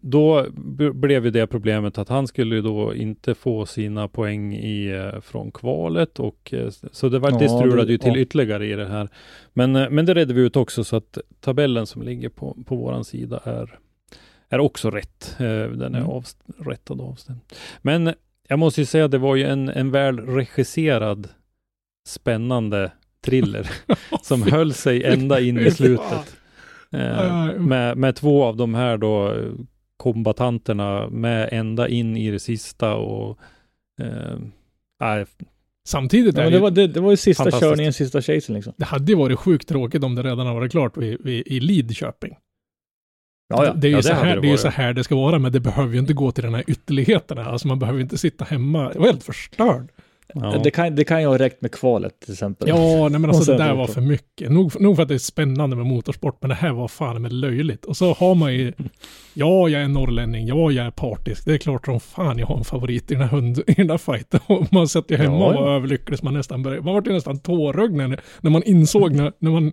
då blev ju det problemet att han skulle då inte få sina poäng i, eh, från kvalet och eh, så det, var, det Ja, strulade det- ju till ja. ytterligare i det här. Men, eh, men det redde vi ut också så att tabellen som ligger på, på våran sida är, är också rätt. Den är Mm. avst- rättad och avstämd. Men jag måste ju säga att det var ju en, en väl regisserad spännande thriller som höll sig ända in i slutet. Med, med två av de här då kombatanterna med ända in i det sista och eh, Samtidigt Ja, är men det, det, var, det, det var ju sista körningen, sista chasen liksom. det hade ju varit sjukt tråkigt om det redan har varit klart vid, vid, i Lidköping. Ja, ja. Det är ju, Ja, det så, hade här, det det är ju så här det ska vara, men det behöver ju inte gå till den här ytterligheterna. Alltså man behöver ju inte sitta hemma. Jag var helt förstörd. Ja. Det, kan, det kan ju ha räckt med kvalet till exempel. Ja, nej men alltså det där var för mycket. Nog, nog för att det är spännande med motorsport, men det här var fan med löjligt. Och så har man ju, ja jag är norrlänning, ja jag är partisk. Det är klart som fan jag har en favorit i den här, hund, i den här fighten. Och man satt ju hemma Ja, och var ja. överlycklig så man nästan började, man var ju nästan tårögd när, när man insåg när, när man,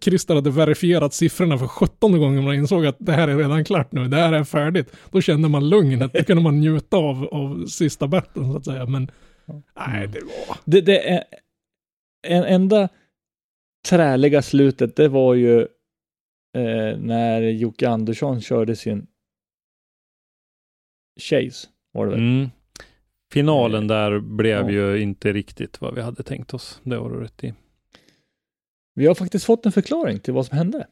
Christer hade verifierat siffrorna för 17 gången man insåg att det här är redan klart nu, det här är färdigt. Då kände man lugnet, då kunde man njuta av, av sista batten så att säga. Men nej, det var... Det, det är en enda träliga slutet, det var ju eh, när Jocke Andersson körde sin Chase, var det väl? Mm. Finalen där blev Ja. ju inte riktigt vad vi hade tänkt oss. Det har du rätt i. Vi har faktiskt fått en förklaring till vad som hände.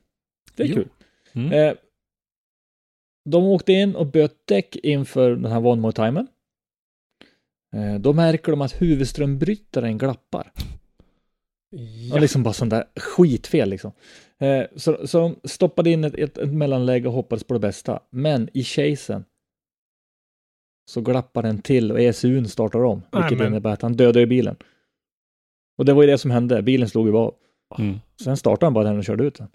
Det är Jo. kul. Mm. Eh, de åkte in och bytte däck inför den här One More Timen. Eh, då märker de att huvudströmbrytaren glappar. Och liksom bara sån där skitfel liksom. Eh, så, så de stoppade in ett, ett, ett mellanläge och hoppades på det bästa. Men i chasen så glappar den till och ECUn startar om. Nej, Vilket men- innebär att han dödar ju bilen. Och det var ju det som hände. Bilen slog ju av. Mm. Sen startade han bara den och körde ut den.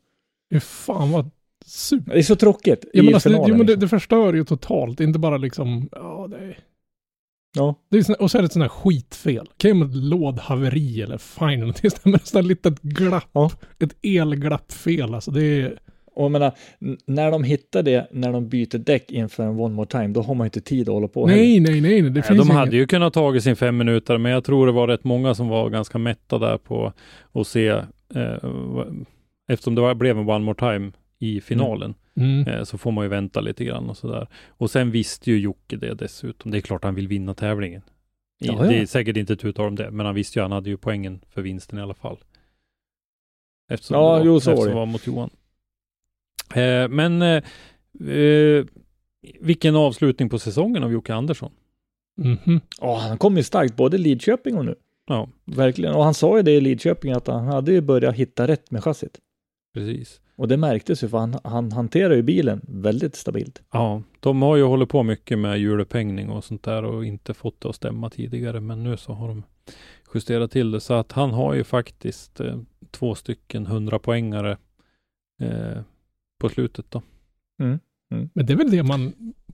Fy fan vad super. Det är så tråkigt Ja, i men alltså, det, finalen. jo, men det, liksom. det förstör ju totalt, inte bara liksom, ja det är... ja. Det är och så är det ett sånt här skitfel. Kan ju med ett lådhaveri eller fine, någonting sånt där, men ett sånt här litet glapp. Ja. Ett elglappfel alltså. Det är... Och jag menar, när de hittar det, när de byter däck inför en one more time, då har man ju inte tid att hålla på. Nej, nej, nej, nej. Det Nej, finns de ingen... hade ju kunnat tagit sin fem minuter, men jag tror det var rätt många som var ganska mätta där på att se, eh, eftersom det var, blev en one more time i finalen, Mm. eh, så får man ju vänta lite grann och sådär. Och sen visste ju Jocke det dessutom. Det är klart han vill vinna tävlingen. I, Ja, ja. Det är säkert inte ett uttal om det, men han visste ju han hade ju poängen för vinsten i alla fall. Eftersom Ja, det var, jo, så eftersom det. var mot Johan. Eh, men eh, eh, vilken avslutning på säsongen av Jocke Andersson. Mhm. Ja, han kom ju starkt, både Lidköping och nu. Ja, Verkligen. Och han sa ju det i Lidköping, att han hade ju börjat hitta rätt med chassit. precis. Och det märktes ju, för han, han hanterar ju bilen väldigt stabilt. Ja, de har ju hållit på mycket med hjulupphängning och sånt där och inte fått det att stämma tidigare, men nu så har de justerat till det. Så att han har ju faktiskt eh, två stycken 100 poängare eh, på slutet då. Men det är väl det man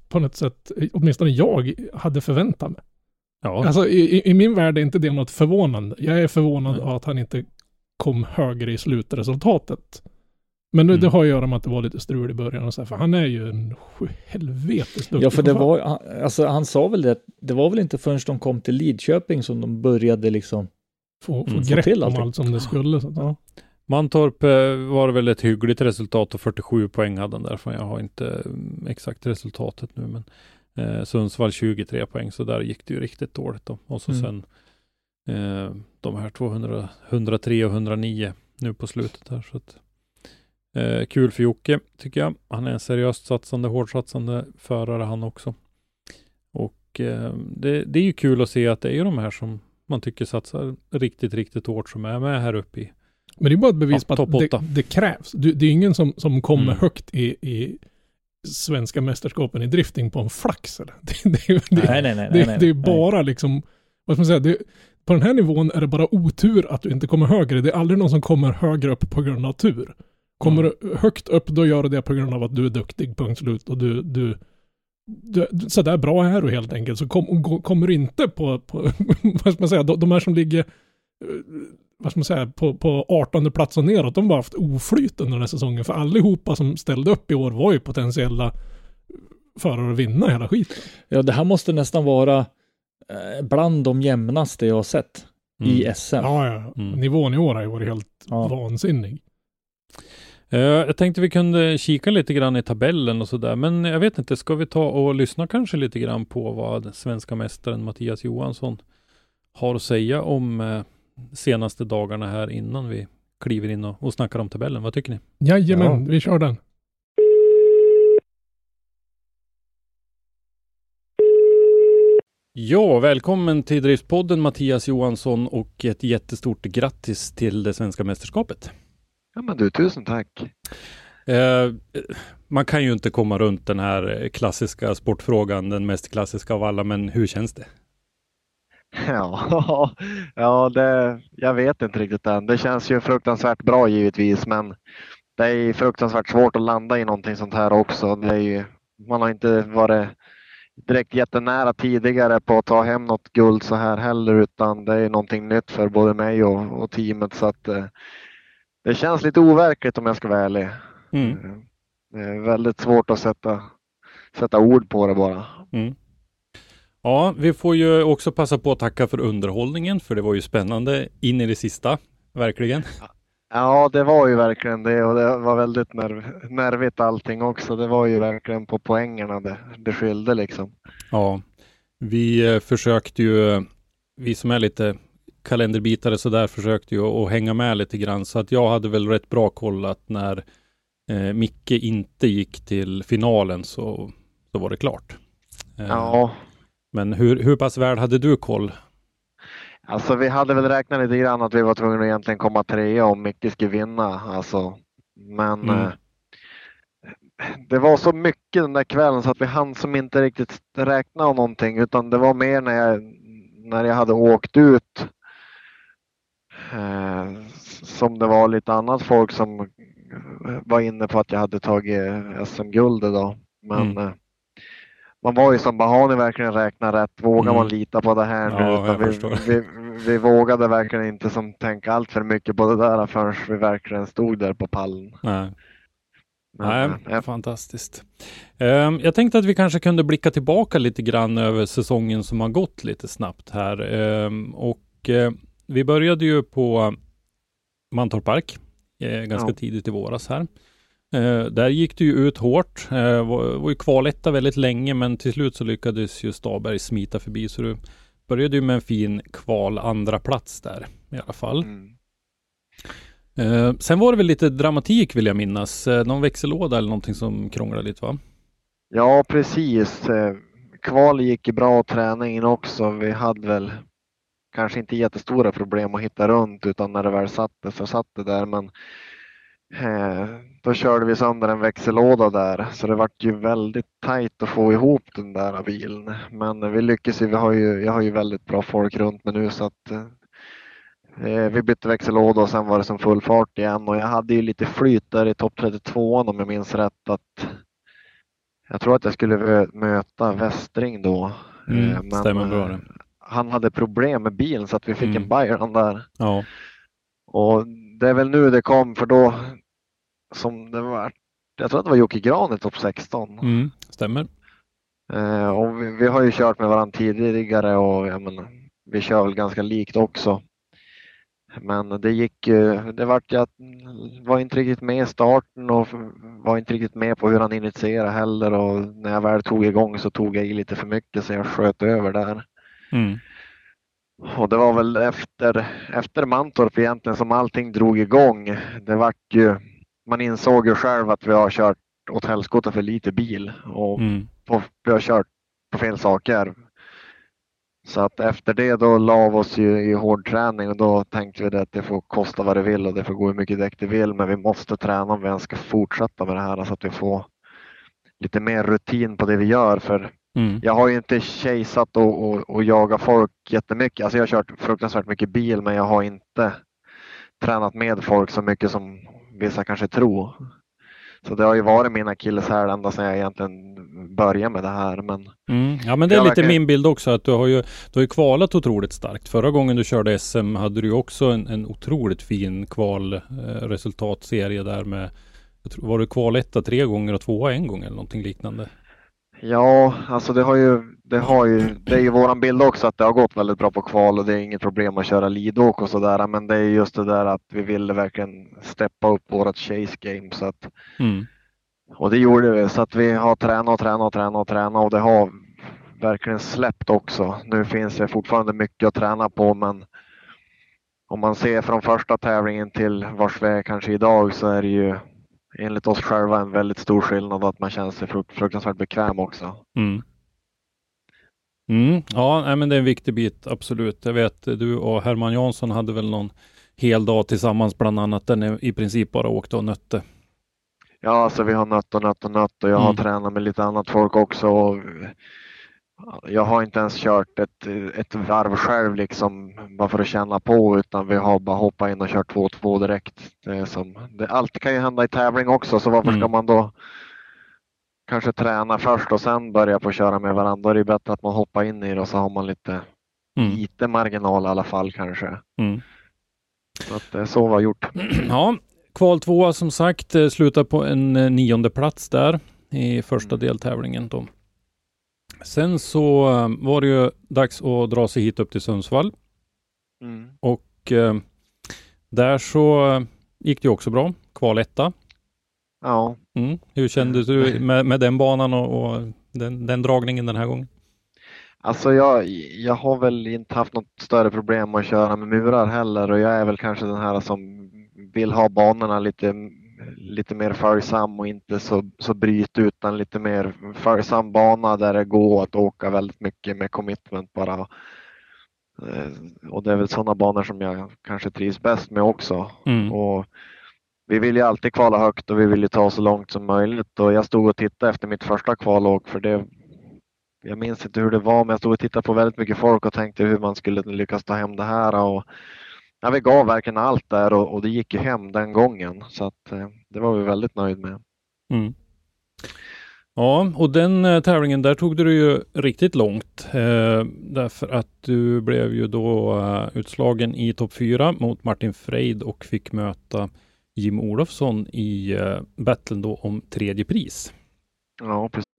på något sätt, åtminstone jag, hade förväntat mig. Ja, Alltså i, i- min värld är inte det något förvånande. Jag är förvånad av att han inte kom högre i slutresultatet. Men det, Mm. det har att göra med att det var lite strul i början och så här, för han är ju en helvetes duktig Ja, för det var, han- alltså han sa väl det, det var väl inte förrän de kom till Lidköping som de började liksom, Få, få Mm. Få grepp till om allt som det skulle. Så att, ja. Mantorp eh, var det väl ett hyggligt resultat och 47 poäng hade han därför. Jag har inte mm, exakt resultatet nu, men eh, Sundsvall 23 poäng, så där gick det ju riktigt dåligt då. Och så Mm. sen eh, de här 200, 103 och 109 nu på slutet här. Så att, eh, kul för Jocke, tycker jag. Han är en seriöst satsande, hårdsatsande förare han också. Och eh, det, det är ju kul att se att det är de här som man tycker satsar riktigt, riktigt hårt som är med här uppe i Men det är bara ett bevis Ja, på att det, det krävs. Du, det är ingen som, som kommer Mm. högt i, i svenska mästerskapen i drifting på en flax. Eller? Det, det, det, det, nej, nej, nej, det, nej, det är bara liksom, vad ska man säga, det, på den här nivån är det bara otur att du inte kommer högre. Det är aldrig någon som kommer högre upp på grund av tur. Kommer Mm. du högt upp, då gör du det på grund av att du är duktig, punkt slut. Och du, du, du så där bra är du helt enkelt. Så kom, kommer du inte på, på vad ska man säga, de, de här som ligger, eh, vad ska man säga, på, på 18 plats och neråt, de har haft oflyt under den här säsongen. För allihopa som ställde upp i år var ju potentiella förare att vinna hela skiten. Ja, det här måste nästan vara eh, bland de jämnaste jag har sett i Mm. SM. Ja, ja. Mm. Nivån i år har ju varit helt Ja. vansinnig. Eh, Jag tänkte vi kunde kika lite grann i tabellen och sådär, men jag vet inte, ska vi ta och lyssna kanske lite grann på vad svenska mästaren Mattias Johansson har att säga om eh, senaste dagarna här innan vi kliver in och, och snackar om tabellen. Vad tycker ni? Jajamän, vi kör den. Ja, välkommen till Driftpodden Mattias Johansson och ett jättestort grattis till det svenska mästerskapet. Ja men du, tusen tack. Eh, man kan ju inte komma runt den här klassiska sportfrågan, den mest klassiska av alla, men hur känns det? Ja, ja det, jag vet inte riktigt än. Det känns ju fruktansvärt bra givetvis, men det är fruktansvärt svårt att landa i någonting sånt här också. Det är ju, man har inte varit direkt jättenära tidigare på att ta hem något guld så här heller, utan det är någonting nytt för både mig och, och teamet. Så att eh, det känns lite overkligt om jag ska vara ärlig. Mm. Eh, Det är väldigt svårt att sätta, sätta ord på det bara. Mm. Ja, vi får ju också passa på att tacka för underhållningen, för det var ju spännande in i det sista, verkligen. Ja, det var ju verkligen det och det var väldigt nerv nervigt allting också. Det var ju verkligen på poängerna det, det skilde liksom. Ja, vi eh, försökte ju, eh, vi som är lite kalenderbitare så där försökte ju att hänga med lite grann, så att jag hade väl rätt bra koll att när eh, Micke inte gick till finalen så, så var det klart. Eh, Ja, Men hur, hur pass väl hade du koll? alltså vi hade väl räknat lite grann att vi var tvungna att egentligen komma trea om Micke skulle vinna. Alltså, men Mm. eh, det var så mycket den där kvällen så att vi hann som inte riktigt räkna om någonting utan det var mer när jag, när jag hade åkt ut som det var lite annat folk som var inne på att jag hade tagit SM-guldet då. Men Mm. eh, man var ju som bara, har ni verkligen räknat rätt? Vågar Mm. man lita på det här nu? Ja, jag vi, vi, vi vågade verkligen inte som tänka allt för mycket på det där förrän vi verkligen stod där på pallen. Nej. Men, Nej, eh, fantastiskt. Ehm, jag tänkte att vi kanske kunde blicka tillbaka lite grann över säsongen som har gått lite snabbt här. Ehm, och eh, vi började ju på Mantorp Park eh, ganska Ja. tidigt i våras här. Eh, där gick det ju ut hårt. Eh, var, var ju kvaletta väldigt länge, men till slut så lyckades ju Staberg smita förbi, så du började ju med en fin kval andra plats där i alla fall. mm. Eh, sen var det väl lite dramatik vill jag minnas. Eh, någon växellåda eller någonting som krånglade lite va? Ja, precis. Eh, Kval gick ju bra träningen också. Vi hade väl kanske inte jättestora problem att hitta runt utan när det väl satte så satt det där. Men eh, då körde vi sönder en växellåda där så det vart ju väldigt tajt att få ihop den där bilen. Men vi lyckades ju. Vi har ju, jag har ju väldigt bra folk runt mig nu så att eh, vi bytte växellåda och sen var det som full fart igen och jag hade ju lite flyt där i topp 32 om jag minns rätt att jag tror att jag skulle vö- möta Westring då. Mm, Eh, men, stämmer bra eh, det. Han hade problem med bilen så att vi fick Mm. en Byron där. Ja. Och det är väl nu det kom för då som det var. Jag tror att det var Jocke Gran i topp 16. Mm, stämmer. Eh, och vi, vi har ju kört med varandra tidigare och jag menar, vi kör väl ganska likt också. Men det gick ju, det vart jag var inte riktigt med i starten och var inte riktigt med på hur han initierade heller och när jag väl tog igång så tog jag i lite för mycket så jag sköt över där. Mm. Och det var väl efter, efter Mantorp egentligen som allting drog igång. Det vart ju, man insåg ju själv att vi har kört åt helskotta för lite bil och Mm. på, vi har kört på fel saker. Så att efter det då la vi oss ju i hård träning och då tänkte vi att det får kosta vad det vill och det får gå hur mycket däck det vill men vi måste träna om vi ens ska fortsätta med det här så att vi får lite mer rutin på det vi gör för Mm. jag har ju inte kejsat och, och, och jagat folk jättemycket. Alltså jag har kört fruktansvärt mycket bil men jag har inte tränat med folk så mycket som vissa kanske tror. Så det har ju varit min akilleshäl ända sedan jag egentligen började med det här. Men Mm. Ja men det är lite min bild också att du har ju, du har ju kvalat otroligt starkt. Förra gången du körde SM hade du ju också en, en otroligt fin kvalresultatserie där med var du kvaletta tre gånger och tvåa en gång eller någonting liknande? Ja, alltså det har ju, det har ju, det är ju våran bild också att det har gått väldigt bra på kval och det är inget problem att köra lidåk och sådär. Men det är just det där att vi ville verkligen steppa upp vårat chase game så att Mm. Och det gjorde vi så att vi har tränat och tränat och tränat och tränat och det har verkligen släppt också. Nu finns det fortfarande mycket att träna på men om man ser från första tävlingen till vars vi är kanske idag så är det ju enligt oss själva en väldigt stor skillnad att man känner sig frukt- fruktansvärt bekväm också. Mm. Mm. Ja, men det är en viktig bit, absolut. Jag vet, du och Herman Jansson hade väl någon hel dag tillsammans bland annat, där ni i princip bara åkte och nötte. Ja, alltså vi har nött och nött och nött och jag har Mm. tränat med lite annat folk också. Och jag har inte ens kört ett, ett varv själv liksom bara för att känna på utan vi har bara hoppat in och kört 2-2 direkt. Det som, det, allt kan ju hända i tävling också så varför ska Mm. man då kanske träna först och sen börja på att köra med varandra? Då är det bättre att man hoppar in i det och så har man lite, Mm. lite marginal i alla fall kanske. Mm. Så att det är så vi har gjort. Ja, kval tvåa som sagt eh, slutar på en eh, nionde plats där i första Mm. deltävlingen. Då. Sen så eh, var det ju dags att dra sig hit upp till Sundsvall Mm. och eh, där så eh, gick det ju också bra. Kval etta. Ja. Mm. Hur kände du med, med den banan och, och den, den dragningen den här gången? Alltså jag, jag har väl inte haft något större problem att köra med murar heller och jag är väl kanske den här som vill ha banorna lite, lite mer följsam och inte så, så bryt utan lite mer följsam bana där det går att åka väldigt mycket med commitment bara. Eh, Och det är väl sådana banor som jag kanske trivs bäst med också. Mm. Och vi vill ju alltid kvala högt och vi vill ju ta så långt som möjligt och jag stod och tittade efter mitt första kvalåk för det jag minns inte hur det var men jag stod och tittade på väldigt mycket folk och tänkte hur man skulle lyckas ta hem det här och ja, vi gav verkligen allt där och, och det gick ju hem den gången. Så att, eh, det var vi väldigt nöjd med. Mm. Ja, och den eh, tävlingen där tog du ju riktigt långt. Eh, därför att du blev ju då eh, utslagen i topp fyra mot Martin Freid och fick möta Jim Olofsson i eh, battlen då om tredje pris. Ja, precis.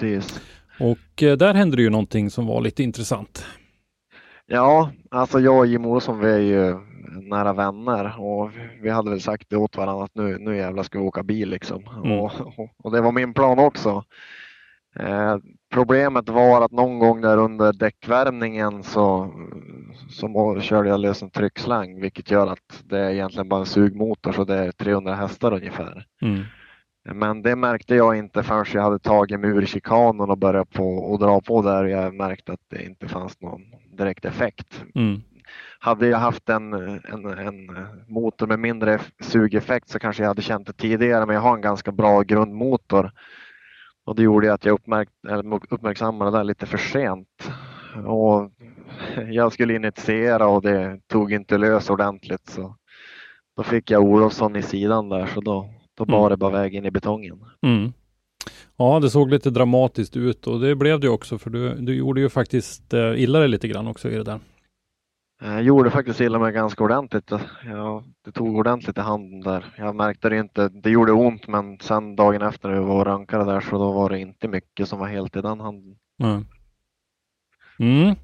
Precis. Och eh, där hände det ju någonting som var lite intressant. Ja, alltså jag och Jim Olsson vi är ju nära vänner och vi hade väl sagt det åt varandra att nu, nu jävlar ska vi åka bil liksom. Mm. Och, och, och det var min plan också. Eh, problemet var att någon gång där under däckvärmningen så, så körde jag lös en tryckslang vilket gör att det är egentligen bara en sugmotor så det är 300 hästar ungefär. Mm. Men det märkte jag inte förrän jag hade tagit mig ur chikanen och börjat på och dra på där jag märkte att det inte fanns någon direkt effekt. Mm. Hade jag haft en, en, en motor med mindre sugeffekt så kanske jag hade känt det tidigare men jag har en ganska bra grundmotor. Och det gjorde att jag uppmärk, uppmärksammade det lite för sent. Och jag skulle initiera och det tog inte lös ordentligt så då fick jag Olofsson i sidan där så då, då bar Mm. det bara väg in i betongen. Mm. Ja, det såg lite dramatiskt ut och det blev det ju också för du, du gjorde ju faktiskt eh, illa dig lite grann också i det där. Jag gjorde faktiskt illa mig ganska ordentligt. Ja, det tog ordentligt i handen där. Jag märkte det inte. Det gjorde ont men sen dagen efter när vi var och rankade där så då var det inte mycket som var helt i den handen. Mm. Mm.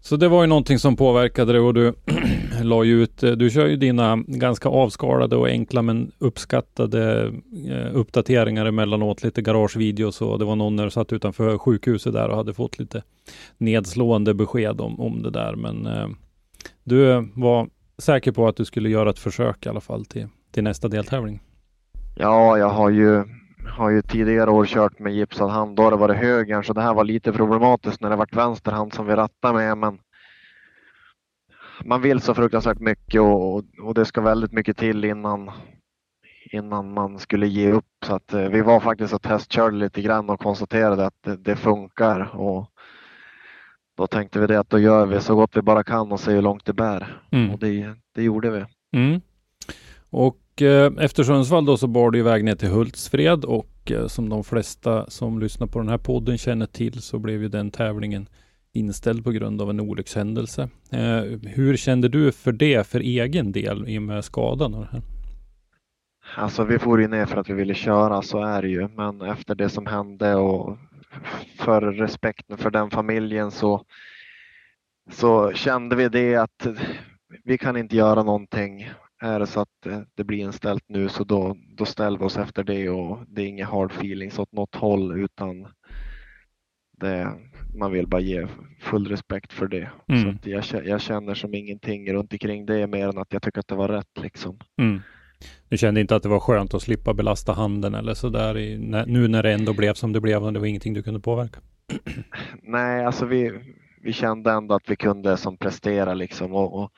Så det var ju någonting som påverkade dig och du la ju ut, eh, du kör ju dina ganska avskalade och enkla men uppskattade eh, uppdateringar emellanåt, lite garagevideos och det var någon när du satt utanför sjukhuset där och hade fått lite nedslående besked om, om det där. Men eh, du var säker på att du skulle göra ett försök i alla fall till, till nästa deltävling. Ja, jag har ju, har ju tidigare år kört med gipsad hand. Då har det varit höger så det här var lite problematiskt när det varit vänster hand som vi rattade med. Men man vill så fruktansvärt mycket och, och det ska väldigt mycket till innan, innan man skulle ge upp. Så att eh, vi var faktiskt och testkörde lite grann och konstaterade att det, det funkar. Och då tänkte vi det att då gör vi så gott vi bara kan och ser hur långt det bär. Mm. Och det, det gjorde vi. Mm. Och eh, efter Sundsvall då så bar det iväg ner till Hultsfred och eh, som de flesta som lyssnar på den här podden känner till så blev ju den tävlingen inställd på grund av en olyckshändelse. Eh, hur kände du för det för egen del i och med skadan? Och det här? Alltså vi for ju ner för att vi ville köra, så är det ju. Men efter det som hände och för respekten för den familjen så, så kände vi det att vi kan inte göra någonting. Är det så att det blir inställt nu så då, då ställer vi oss efter det och det är inga hard feelings åt något håll utan det, man vill bara ge full respekt för det. Mm. Så jag, jag känner som ingenting runt omkring det mer än att jag tycker att det var rätt liksom. Mm. Du kände inte att det var skönt att slippa belasta handen eller sådär i, när, nu när det ändå blev som det blev och det var ingenting du kunde påverka? Nej, alltså vi, vi kände ändå att vi kunde som prestera liksom och, och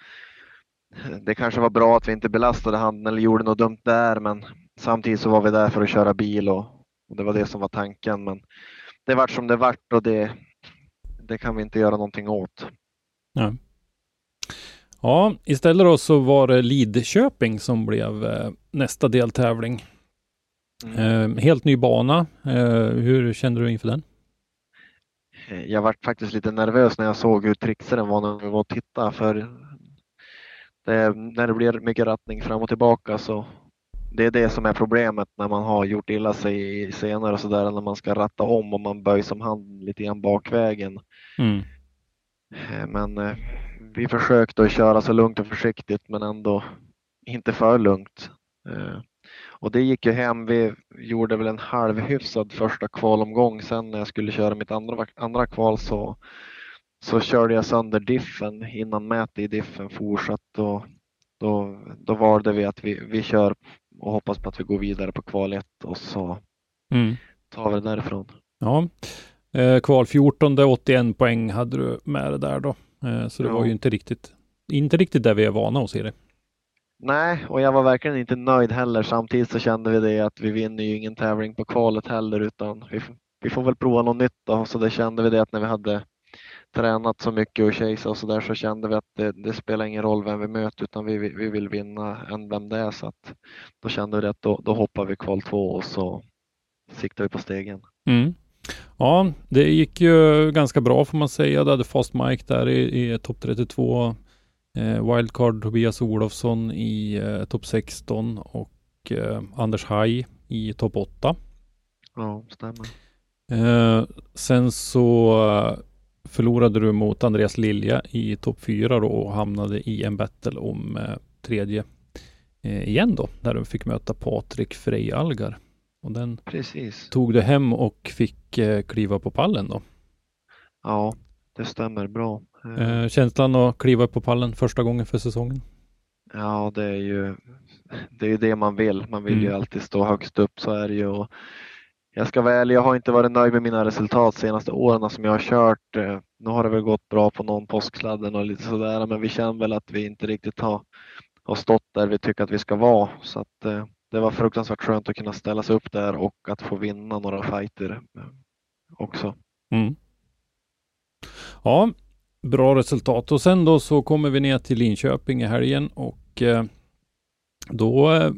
det kanske var bra att vi inte belastade handen eller gjorde något dumt där men samtidigt så var vi där för att köra bil och, och det var det som var tanken men det vart som det vart och det, det kan vi inte göra någonting åt. Ja. ja, istället då så var det Lidköping som blev eh, nästa deltävling. Mm. Eh, helt ny bana. Eh, hur kände du inför den? jag var faktiskt lite nervös när jag såg hur trixaren var när vi var och tittade för det, när det blir mycket rattning fram och tillbaka så det är det som är problemet när man har gjort illa sig scener och sådär när man ska ratta om och man böjs om hand lite grann bakvägen. Mm. Eh, Men eh, vi försökte att köra så lugnt och försiktigt men ändå inte för lugnt. Eh, Och det gick ju hem. Vi gjorde väl en halvhyfsad första kvalomgång. Sen när jag skulle köra mitt andra, andra kval så, så körde jag sönder diffen innan mät i diffen fortsatt. Och då, då valde vi att vi, vi kör och hoppas på att vi går vidare på kval 1 och så Mm. tar vi det därifrån. Ja, eh, kval 14, 81 poäng hade du med det där då. Eh, så det Ja. var ju inte riktigt, inte riktigt där vi är vana att se det. Nej, och jag var verkligen inte nöjd heller. Samtidigt så kände vi det att vi vinner ju ingen tävling på kvalet heller utan vi, vi får väl prova något nytt då. Så det kände vi det att när vi hade tränat så mycket och chasea och så där så kände vi att det, det spelar ingen roll vem vi möter utan vi, vi vi vill vinna än vem det är. Så att då kände vi att då, då hoppar vi kval två och så siktar vi på stegen. Mm. Ja, det gick ju ganska bra får man säga. Du hade Fast Mike där i, i topp 32. Eh, Wildcard Tobias Olofsson i eh, topp 16 och eh, Anders Haj i topp 8. Ja, stämmer. Eh, sen så eh, förlorade du mot Andreas Lilja i topp 4 då och hamnade i en battle om eh, tredje eh, igen då, där du fick möta Patrik Freialgar. Och den Precis. tog du hem och fick eh, kliva på pallen då. Ja, det stämmer bra. Eh, Eh, känslan att kliva på pallen första gången för säsongen? Ja, det är ju det, är ju det man vill. Man vill ju Mm. alltid stå högst upp, så är det ju. Och jag ska ärlig, jag har inte varit nöjd med mina resultat de senaste åren som jag har kört. Eh, Nu har det väl gått bra på någon påsksladden och lite sådär, men vi känner väl att vi inte riktigt har, har stått där vi tycker att vi ska vara. Så att, eh, det var fruktansvärt skönt att kunna ställa sig upp där och att få vinna några fighter eh, också. Mm. Ja, bra resultat. Och sen då så kommer vi ner till Linköping i helgen och eh, då eh,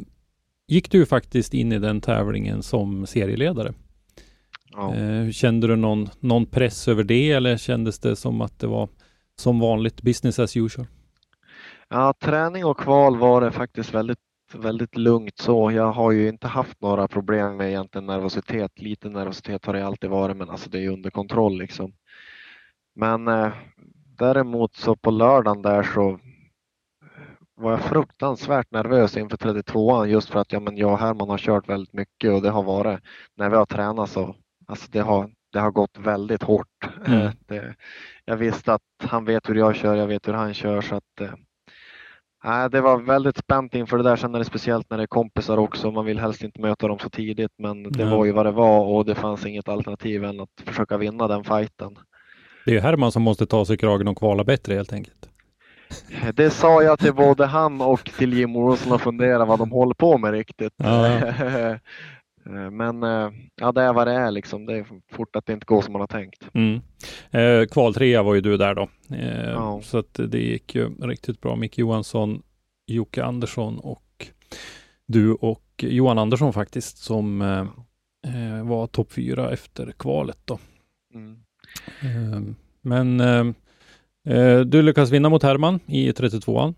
gick du faktiskt in i den tävlingen som serieledare. Ja. Kände du någon, någon press över det eller kändes det som att det var som vanligt business as usual? Ja, träning och kval var det faktiskt väldigt, väldigt lugnt så. Jag har ju inte haft några problem med egentligen nervositet. Lite nervositet har det alltid varit, men alltså det är under kontroll liksom. Men eh, däremot så på lördagen där så var jag fruktansvärt nervös inför 32an just för att ja, men jag och Herman har kört väldigt mycket och det har varit när vi har tränat så alltså det har, det har gått väldigt hårt. Mm. Eh, Det, jag visste att han vet hur jag kör, jag vet hur han kör så att eh, Nej, det var väldigt spänt inför det där. Sen är det speciellt när det är kompisar också. Man vill helst inte möta dem så tidigt, men det Nej. var ju vad det var och det fanns inget alternativ än att försöka vinna den fighten. Det är ju Herman som måste ta sig i kragen och kvala bättre helt enkelt. Det sa jag till både han och till Jim Olsson och fundera vad de håller på med riktigt. Ja. Men eh, ja, det är vad det är liksom. Det är fort att det inte går som man har tänkt. Mm. Eh, kval trea var ju du där då. Eh, Ja. Så att det gick ju riktigt bra. Micke Johansson, Jocke Andersson och du och Johan Andersson faktiskt som eh, eh, var topp fyra efter kvalet då. Mm. Eh, men eh, eh, du lyckas vinna mot Herman i 32an.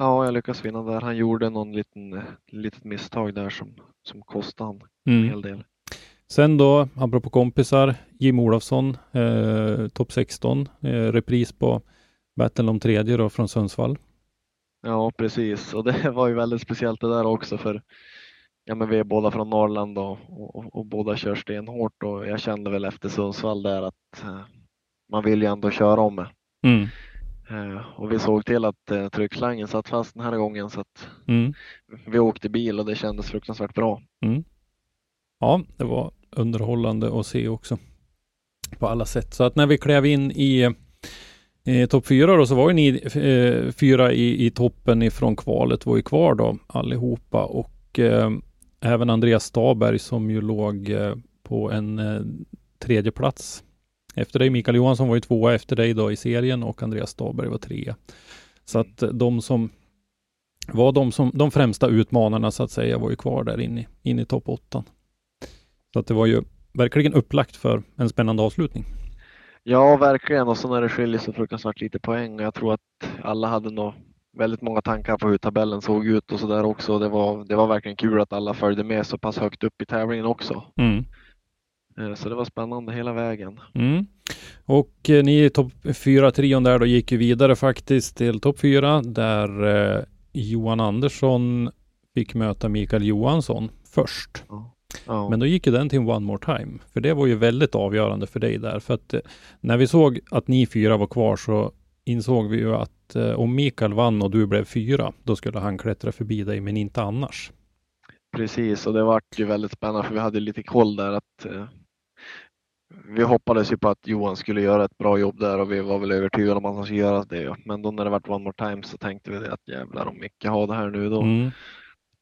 Ja, jag lyckas vinna där. Han gjorde någon liten litet misstag där som, som kostade han en Mm. hel del. Sen då, apropå kompisar, Jim Olofsson, eh, topp 16, eh, repris på battlen om tredje då från Sundsvall. Ja, precis. Och det var ju väldigt speciellt det där också för ja, men vi är båda från Norrland och, och, och båda kör stenhårt och jag kände väl efter Sundsvall där att eh, man vill ju ändå köra om. Mm. Eh, och vi såg till att eh, tryckslangen satt fast den här gången så att Mm. vi åkte bil och det kändes fruktansvärt bra. Ja, det var underhållande att se också på alla sätt. Så att när vi klev in i eh, topp fyra då så var ju ni eh, fyra i, i toppen ifrån kvalet var ju kvar då allihopa och eh, även Andreas Staberg som ju låg eh, på en eh, tredje plats. Efter dig Mikael Johansson var ju tvåa efter dig då i serien och Andreas Staberg var trea. Så att eh, de som var de som de främsta utmanarna så att säga var ju kvar där inne, inne i topp åttan. Så att det var ju verkligen upplagt för en spännande avslutning. Ja, verkligen. Och så när det skiljer så fruktansvärt lite poäng. Jag tror att alla hade nog väldigt många tankar på hur tabellen såg ut och så där också. Det var, det var verkligen kul att alla följde med så pass högt upp i tävlingen också. Mm. Eh, Så det var spännande hela vägen. Mm. Och eh, ni i topp 4-trion där då gick ju vidare faktiskt till topp 4 där eh, Johan Andersson fick möta Mikael Johansson först. Ja. Men då gick ju den till One More Time. För det var ju väldigt avgörande för dig där. För att eh, när vi såg att ni fyra var kvar så insåg vi ju att eh, om Mikael vann och du blev fyra, då skulle han klättra förbi dig, men inte annars. Precis, och det vart ju väldigt spännande för vi hade lite koll där att eh, vi hoppades ju på att Johan skulle göra ett bra jobb där och vi var väl övertygade om att han skulle göra det. Men då när det vart One More Time så tänkte vi det att jävlar om Micke har det här nu då, Mm.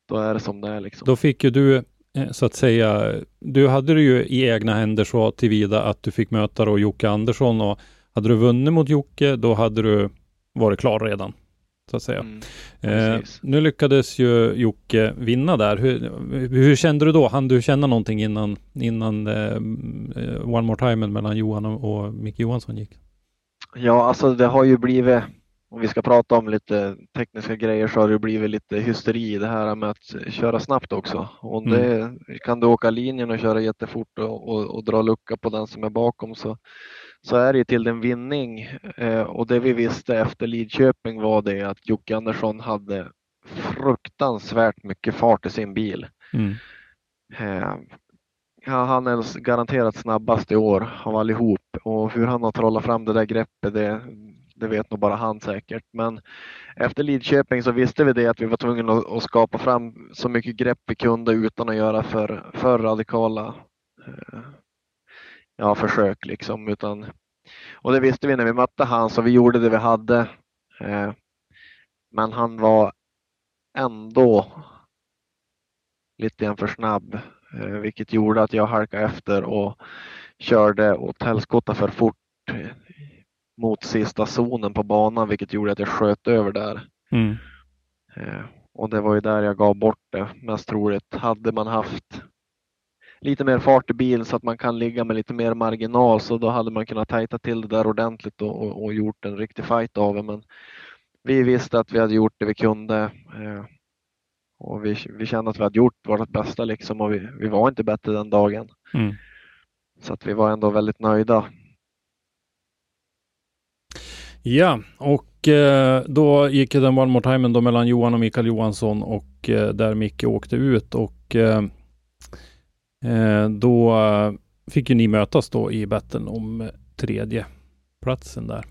då är det som det är liksom. Då fick ju du eh, så att säga, du hade det ju i egna händer så tillvida att du fick möta då Jocke Andersson och hade du vunnit mot Jocke, då hade du varit klar redan. Så att säga. Mm, Eh, nu lyckades ju Jocke vinna där. Hur, hur kände du då? Han du känna någonting innan, innan eh, eh, One More Time mellan Johan och, och Micke Johansson gick? Ja, alltså det har ju blivit, om vi ska prata om lite tekniska grejer så har det blivit lite hysteri i det här med att köra snabbt också. Och det, kan du åka linjen och köra jättefort och, och, och dra lucka på den som är bakom så, så är det ju till din vinning. Eh, och det vi visste efter Lidköping var det att Jocke Andersson hade fruktansvärt mycket fart i sin bil. Mm. Eh, Ja, han är garanterat snabbast i år av allihop och hur han har trollat fram det där greppet det, det vet nog bara han säkert. Men efter Lidköping så visste vi det att vi var tvungna att, att skapa fram så mycket grepp vi kunde utan att göra för, för radikala eh, ja, försök. Liksom. Utan, och det visste vi när vi mötte han så vi gjorde det vi hade. Eh, men han var ändå lite grann för snabb eh, vilket gjorde att jag halkade efter och körde åt helskotta för fort eh, mot sista zonen på banan vilket gjorde att jag sköt över där. Mm. Eh, Och det var ju där jag gav bort det mest troligt. Hade man haft lite mer fart i bilen så att man kan ligga med lite mer marginal så då hade man kunnat tajta till det där ordentligt och, och, och gjort en riktig fight av det. Men vi visste att vi hade gjort det vi kunde. Eh, och vi, vi kände att vi hade gjort vårt bästa liksom och vi, vi var inte bättre den dagen. Mm. Så att vi var ändå väldigt nöjda. Ja, och eh, då gick den One More Time då mellan Johan och Mikael Johansson och eh, där Micke åkte ut och eh, då eh, fick ju ni mötas då i battlen om tredje platsen där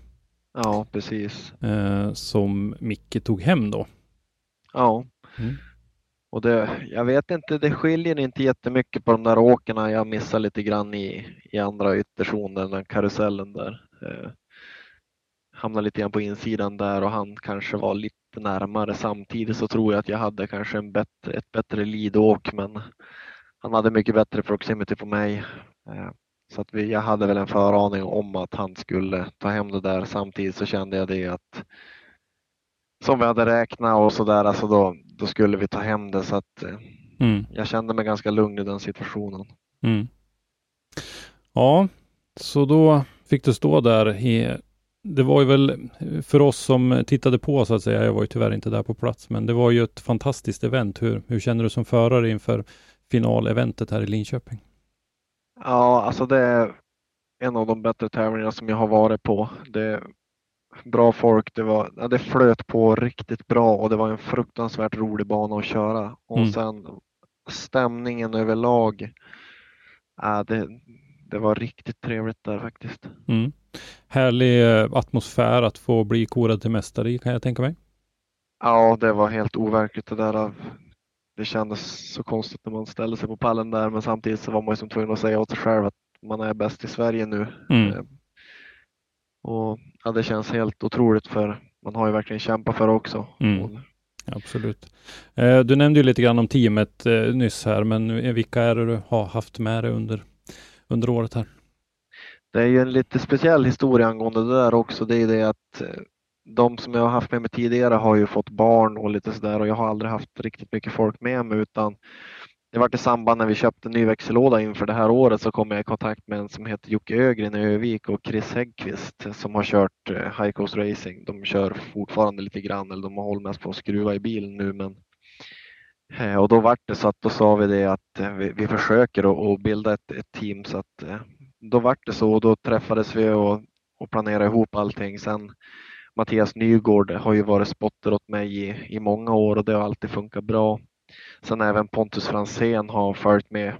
Ja, precis. eh, som Micke tog hem då. Ja. Mm. Och det, jag vet inte, det skiljer inte jättemycket på de där åkerna. Jag missar lite grann i, i andra ytterzonen, den karusellen där. Eh, hamnade lite grann på insidan där och han kanske var lite närmare. Samtidigt så tror jag att jag hade kanske en bättre, ett bättre lead-åk men han hade mycket bättre proximity på mig. Eh, så att vi, jag hade väl en föraning om att han skulle ta hem det där. Samtidigt så kände jag det att som vi hade räknat och sådär, alltså då, då skulle vi ta hem det så att eh, Mm. jag kände mig ganska lugn i den situationen. Mm. Ja, så då fick du stå där i det var ju väl för oss som tittade på så att säga, jag var ju tyvärr inte där på plats, men det var ju ett fantastiskt event. Hur, hur känner du som förare inför finaleventet här i Linköping? Ja, alltså det är en av de bättre tävlingarna som jag har varit på. Det är bra folk, det, var, ja, det flöt på riktigt bra och det var en fruktansvärt rolig bana att köra. Och Mm. sen stämningen överlag, ja, det, det var riktigt trevligt där faktiskt. Mm. Härlig eh, atmosfär att få bli korad till mästare i kan jag tänka mig. Ja, det var helt overkligt det där. Det kändes så konstigt när man ställde sig på pallen där, men samtidigt så var man ju som tvungen att säga åt sig själv att man är bäst i Sverige nu. Mm. Eh, Och ja, det känns helt otroligt för man har ju verkligen kämpat för det också. Mm. Absolut. Eh, Du nämnde ju lite grann om teamet eh, nyss här, men eh, vilka är det du har haft med dig under, under året här? Det är ju en lite speciell historia angående det där också. Det är det att eh, de som jag har haft med mig tidigare har ju fått barn och lite sådär och jag har aldrig haft riktigt mycket folk med mig utan det var i samband när vi köpte ny växellåda inför det här året så kom jag i kontakt med en som heter Jocke Ögren i Övik och Chris Häggqvist som har kört eh, High Coast Racing. De kör fortfarande lite grann, eller de har hållit mest på att skruva i bilen nu men eh, och då vart det så att då sa vi det att eh, vi, vi försöker att bilda ett, ett, team så att då vart det så och då träffades vi och, och planerade ihop allting. Sen Mattias Nygård har ju varit spotter åt mig i, i många år och det har alltid funkat bra. Sen även Pontus Fransén har följt med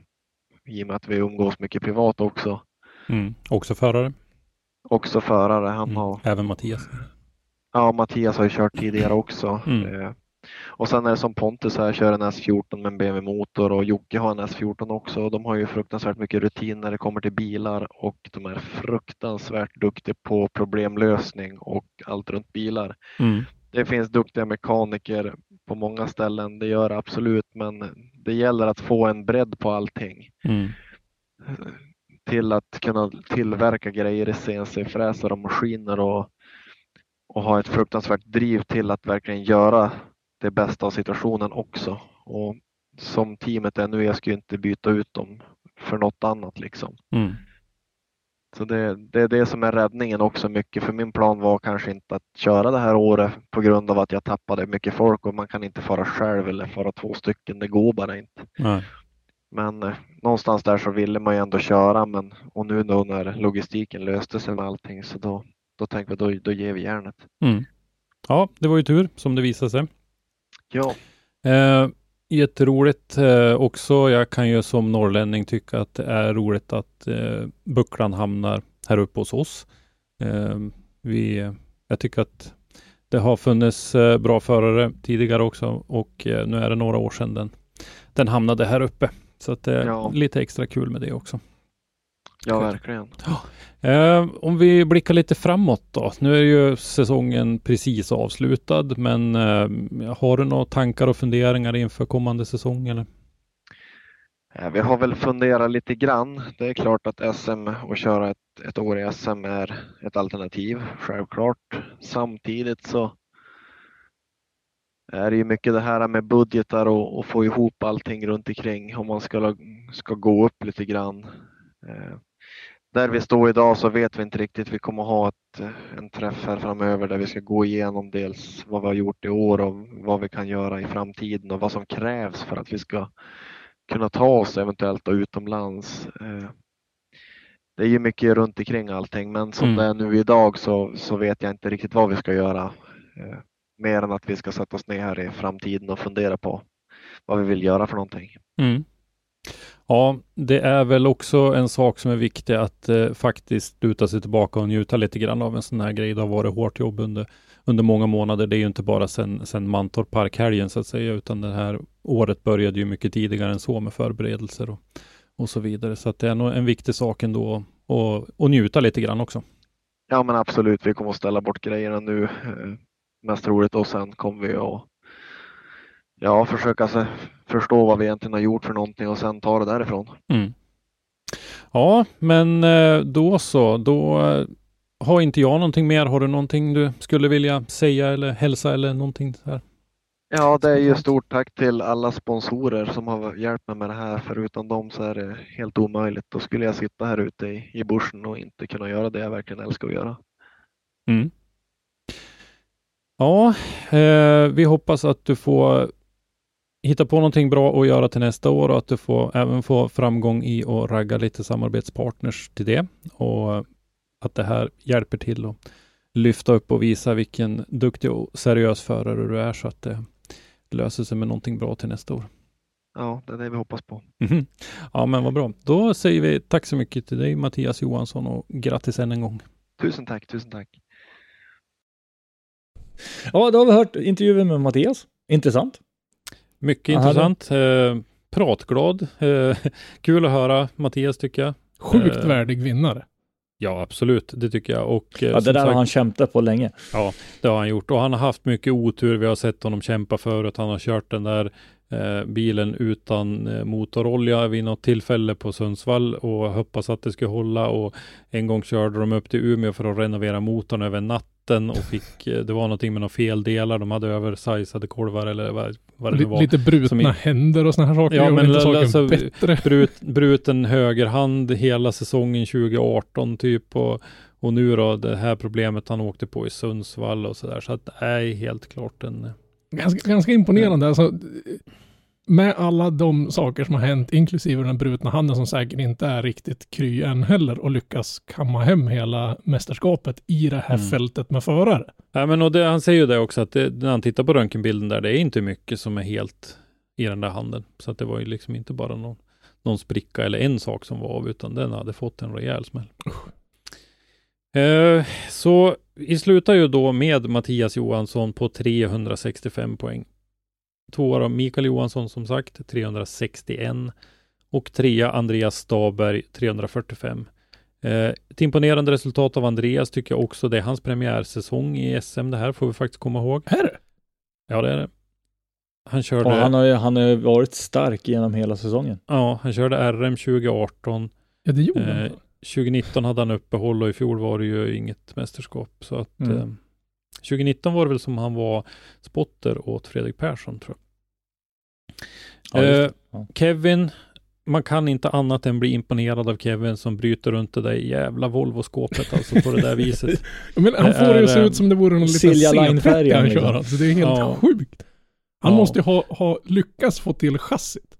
i och med att vi umgås mycket privat också. Mm. Också förare? Också förare. Han mm. har... Även Mattias? Ja, Mattias har ju kört tidigare också. Mm. Och sen är det som Pontus här, kör en S14 med en BMW-motor och Jocke har en S14 också. De har ju fruktansvärt mycket rutin när det kommer till bilar och de är fruktansvärt duktiga på problemlösning och allt runt bilar. Mm. Det finns duktiga mekaniker på många ställen, det gör det absolut, men det gäller att få en bredd på allting. Mm. Till att kunna tillverka grejer i CNC-fräsar och maskiner och, och ha ett fruktansvärt driv till att verkligen göra det bästa av situationen också. Och som teamet är nu, jag ska inte byta ut dem för något annat liksom. Mm. Så det, det, är det som är räddningen också mycket, för min plan var kanske inte att köra det här året på grund av att jag tappade mycket folk och man kan inte fara själv eller fara två stycken, det går bara inte. Nej. Men eh, någonstans där så ville man ju ändå köra men och nu då när logistiken löste sig med allting så då, då tänkte vi då, då ger vi järnet. Mm. Ja, det var ju tur som det visade sig. Ja. Eh, Jätteroligt eh, också. Jag kan ju som norrlänning tycka att det är roligt att eh, bucklan hamnar här uppe hos oss. Eh, vi, jag tycker att det har funnits eh, bra förare tidigare också och eh, nu är det några år sedan den, den hamnade här uppe. Så att det är ja. lite extra kul med det också. Ja, verkligen. Eh, om vi blickar lite framåt då. Nu är ju säsongen precis avslutad, men eh, har du några tankar och funderingar inför kommande säsong? Eller? Eh, vi har väl funderat lite grann. Det är klart att SM och köra ett, ett år i SM är ett alternativ, självklart. Samtidigt så är det ju mycket det här med budgetar och, och få ihop allting runt omkring om man ska, ska gå upp lite grann. Där vi står idag så vet vi inte riktigt. Vi kommer ha ett, en träff här framöver där vi ska gå igenom dels vad vi har gjort i år och vad vi kan göra i framtiden och vad som krävs för att vi ska kunna ta oss eventuellt utomlands. Eh, det är ju mycket runt omkring allting men som mm. det är nu idag så, så vet jag inte riktigt vad vi ska göra. Eh, mer än att vi ska sätta oss ner här i framtiden och fundera på vad vi vill göra för någonting. Mm. Ja, det är väl också en sak som är viktig att eh, faktiskt luta sig tillbaka och njuta lite grann av en sån här grej. Det har varit hårt jobb under, under många månader. Det är ju inte bara sen, sen Mantorp Parkhelgen så att säga, utan det här året började ju mycket tidigare än så med förberedelser och, och så vidare. Så att det är nog en viktig sak ändå och njuta lite grann också. Ja, men absolut. Vi kommer att ställa bort grejerna nu. Eh, mest roligt och sen kommer vi att ja, försöka se, förstå vad vi egentligen har gjort för någonting och sen ta det därifrån. Mm. Ja, men eh, då så. Då eh, har inte jag någonting mer. Har du någonting du skulle vilja säga eller hälsa eller någonting? Här? Ja, det är ju stort tack till alla sponsorer som har hjälpt mig med det här. Förutom dem så är det helt omöjligt. Då skulle jag sitta här ute i, i bushen och inte kunna göra det jag verkligen älskar att göra. Mm. Ja, eh, vi hoppas att du får hitta på någonting bra att göra till nästa år och att du får även få framgång i att ragga lite samarbetspartners till det och att det här hjälper till att lyfta upp och visa vilken duktig och seriös förare du är så att det löser sig med någonting bra till nästa år. Ja, det är det vi hoppas på. Mm. Ja, men vad bra. Då säger vi tack så mycket till dig Mattias Johansson och grattis än en gång. Tusen tack, tusen tack. Ja, då har vi hört intervjun med Mattias. Intressant. Mycket Aha, intressant. Eh, pratglad. Eh, kul att höra Mattias tycker jag. Sjukt eh, värdig vinnare. Ja, absolut. Det tycker jag. Och, eh, ja, det där sagt, har han kämpat på länge. Ja, det har han gjort. Och han har haft mycket otur. Vi har sett honom kämpa förut. Han har kört den där eh, bilen utan eh, motorolja vid något tillfälle på Sundsvall och hoppas att det skulle hålla och en gång körde de upp till Umeå för att renovera motorn över natten och fick, eh, det var någonting med några feldelar, de hade översizade kolvar eller vad, vad det nu var. Lite brutna i- händer och sådana här saker. Ja, men inte alltså, bättre. Brut, bruten högerhand hela säsongen 2018 typ och, och nu då det här problemet han åkte på i Sundsvall och sådär. Så att det är helt klart en... Ganska, ganska imponerande. Alltså, med alla de saker som har hänt, inklusive den brutna handen som säkert inte är riktigt kry än heller, och lyckas kamma hem hela mästerskapet i det här Mm. fältet med förare. Ja, men och det, han säger ju det också att det, när han tittar på röntgenbilden där, det är inte mycket som är helt i den där handen. Så att det var ju liksom inte bara någon, någon spricka eller en sak som var av, utan den hade fått en rejäl smäll. Eh, så vi slutar ju då med Mattias Johansson på 365 poäng. Tvåa då Mikael Johansson som sagt 361 och trea Andreas Staberg 345. Eh, ett imponerande resultat av Andreas tycker jag också. Det är hans premiärsäsong i SM det här får vi faktiskt komma ihåg. Är det? Ja, det är det. Han körde, Och han har ju han har ju varit stark genom hela säsongen. ja, han körde RM 2018. Ja, det gjorde Eh, han. 2019 hade han uppehåll och i fjol var det ju inget mästerskap. Så att Mm. eh, 2019 var det väl som han var spotter åt Fredrik Persson tror jag. Ja. Eh, Ja. Kevin, man kan inte annat än bli imponerad av Kevin som bryter runt det där jävla Volvo-skåpet alltså på det där viset. Men han får det ju se eh, ut som det vore någon liten Silja C30 Line-färjan, han liksom. kör. Alltså, det är helt Ja. sjukt. Han Ja. måste ju ha, ha lyckats få till chassit.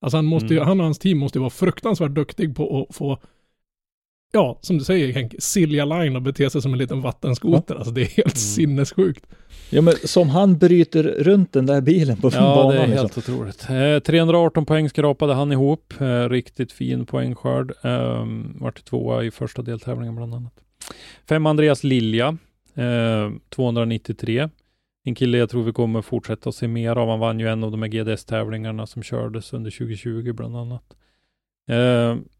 Alltså han måste ju, Mm. han och hans team måste ju vara fruktansvärt duktig på att få, ja, som du säger Henke, Silja Line och bete sig som en liten vattenskoter. Alltså det är helt Mm. sinnessjukt. Ja, men som han bryter runt den där bilen på Ja, banan. det är liksom. helt otroligt. Eh, 318 poäng skrapade han ihop. Eh, riktigt fin poängskörd. Eh, vart tvåa i första deltävlingen bland annat. Fem Andreas Lilja, eh, 293. En kille jag tror vi kommer fortsätta att se mer av. Han vann ju en av de här GDS-tävlingarna som kördes under 2020 bland annat.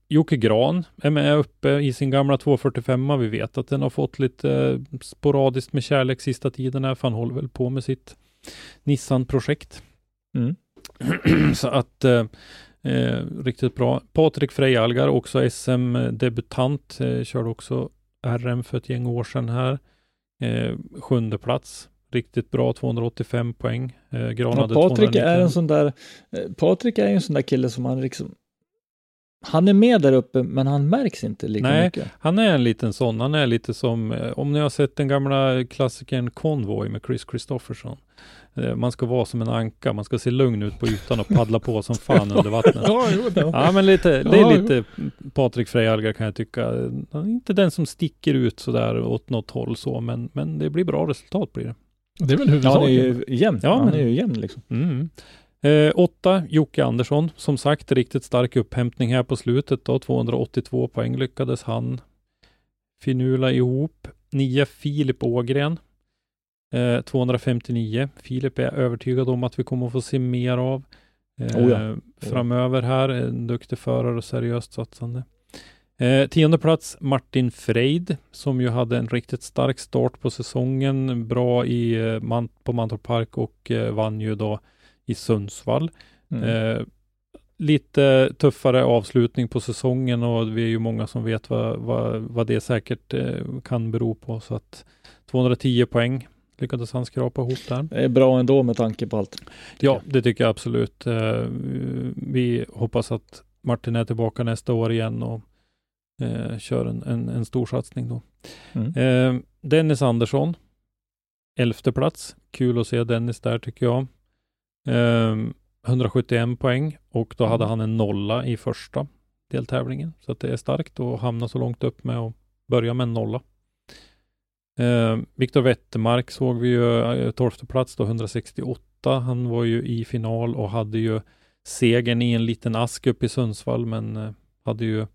Jocke Gran är med uppe i sin gamla 245. Vi vet att den har fått lite eh, sporadiskt med kärlek sista tiden här, för han håller väl på med sitt Nissan-projekt. Mm. Så att eh, eh, riktigt bra. Patrik Frejalgar, också SM-debutant, eh, körde också RM för ett gäng år sedan här. Eh, sjunde plats. Riktigt bra, 285 poäng. Eh, Gran Ja, Patrik är 291. en sån där, eh, Patrik är en sån där kille som han liksom, han är med där uppe men han märks inte lika Nej. mycket. Han är en liten sån. Han är lite som, eh, om ni har sett den gamla klassikern Convoy med Chris Christopherson. Eh, man ska vara som en anka, man ska se lugn ut på ytan och paddla på som fan under vattnet. Ja, jo, det. Ja, men lite, det är lite Patrik Frejalgar kan jag tycka. Han är inte den som sticker ut sådär åt något håll så, men, men det blir bra resultat blir det. det är väl Ja, han är huvudsaken. ju jämn. Ja, han men- är ju jämn liksom. Mm. Eh, åtta, Jocke Andersson. Som sagt, riktigt stark upphämtning här på slutet då. 282 poäng lyckades han finula ihop. Nio, Filip Ågren. Eh, 259. Filip är övertygad om att vi kommer att få se mer av eh, Oh ja. framöver här. En duktig förare och seriöst satsande. Eh, tionde plats Martin Freid som ju hade en riktigt stark start på säsongen. Bra i, eh, man, på Mantorp Park och eh, vann ju då i Sundsvall. Mm. Eh, lite tuffare avslutning på säsongen och vi är ju många som vet vad, vad, vad det säkert eh, kan bero på. Så att 210 poäng lyckades han skrapa ihop där. Det är bra ändå med tanke på allt. Ja, det tycker jag absolut. Eh, vi hoppas att Martin är tillbaka nästa år igen och eh, kör en, en, en stor satsning då. Mm. Eh, Dennis Andersson, elfte plats. Kul att se Dennis där tycker jag. Eh, 171 poäng och då hade han en nolla i första deltävlingen. Så att det är starkt att hamna så långt upp med att börja med en nolla. Eh, Viktor Wettermark såg vi ju, eh, 12 plats då, 168. Han var ju i final och hade ju segern i en liten ask upp i Sundsvall, men eh, hade ju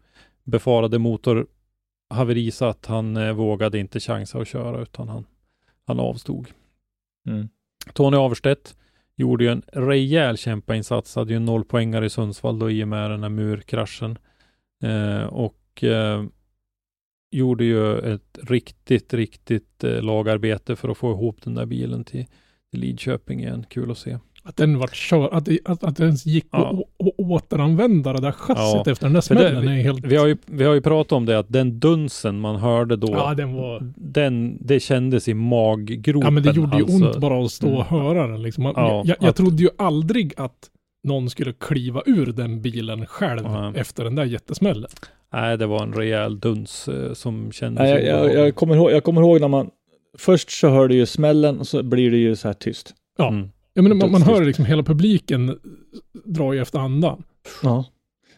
befarade motorhaveri så att han eh, vågade inte chansa att köra, utan han, han avstod. Mm. Tony Averstedt gjorde ju en rejäl kämpainsats, hade ju en nollpoängare i Sundsvall då i och med den här murkraschen. Eh, och eh, gjorde ju ett riktigt, riktigt eh, lagarbete för att få ihop den där bilen till, till Lidköping igen. Kul att se. Att den vart kör, att att, att det ens gick Ja. att å- återanvända det där chassit Ja. efter den där För det- smällen är helt... Vi har, ju, vi har ju pratat om det att den dunsen man hörde då, Ja, den var... den, det kändes i maggropen. Ja, men det gjorde ju alltså. ont bara att stå och höra den liksom. Man, Ja, jag, jag att- trodde ju aldrig att någon skulle kliva ur den bilen själv Ja. efter den där jättesmällen. Nej, det var en rejäl duns eh, som kändes Nej, jag, jag, jag, kommer ihåg, jag kommer ihåg när man först så hör du ju smällen och så blir det ju så här tyst. Ja. Mm. Ja, men man, man hör liksom hela publiken dra ju efter andan. Ja.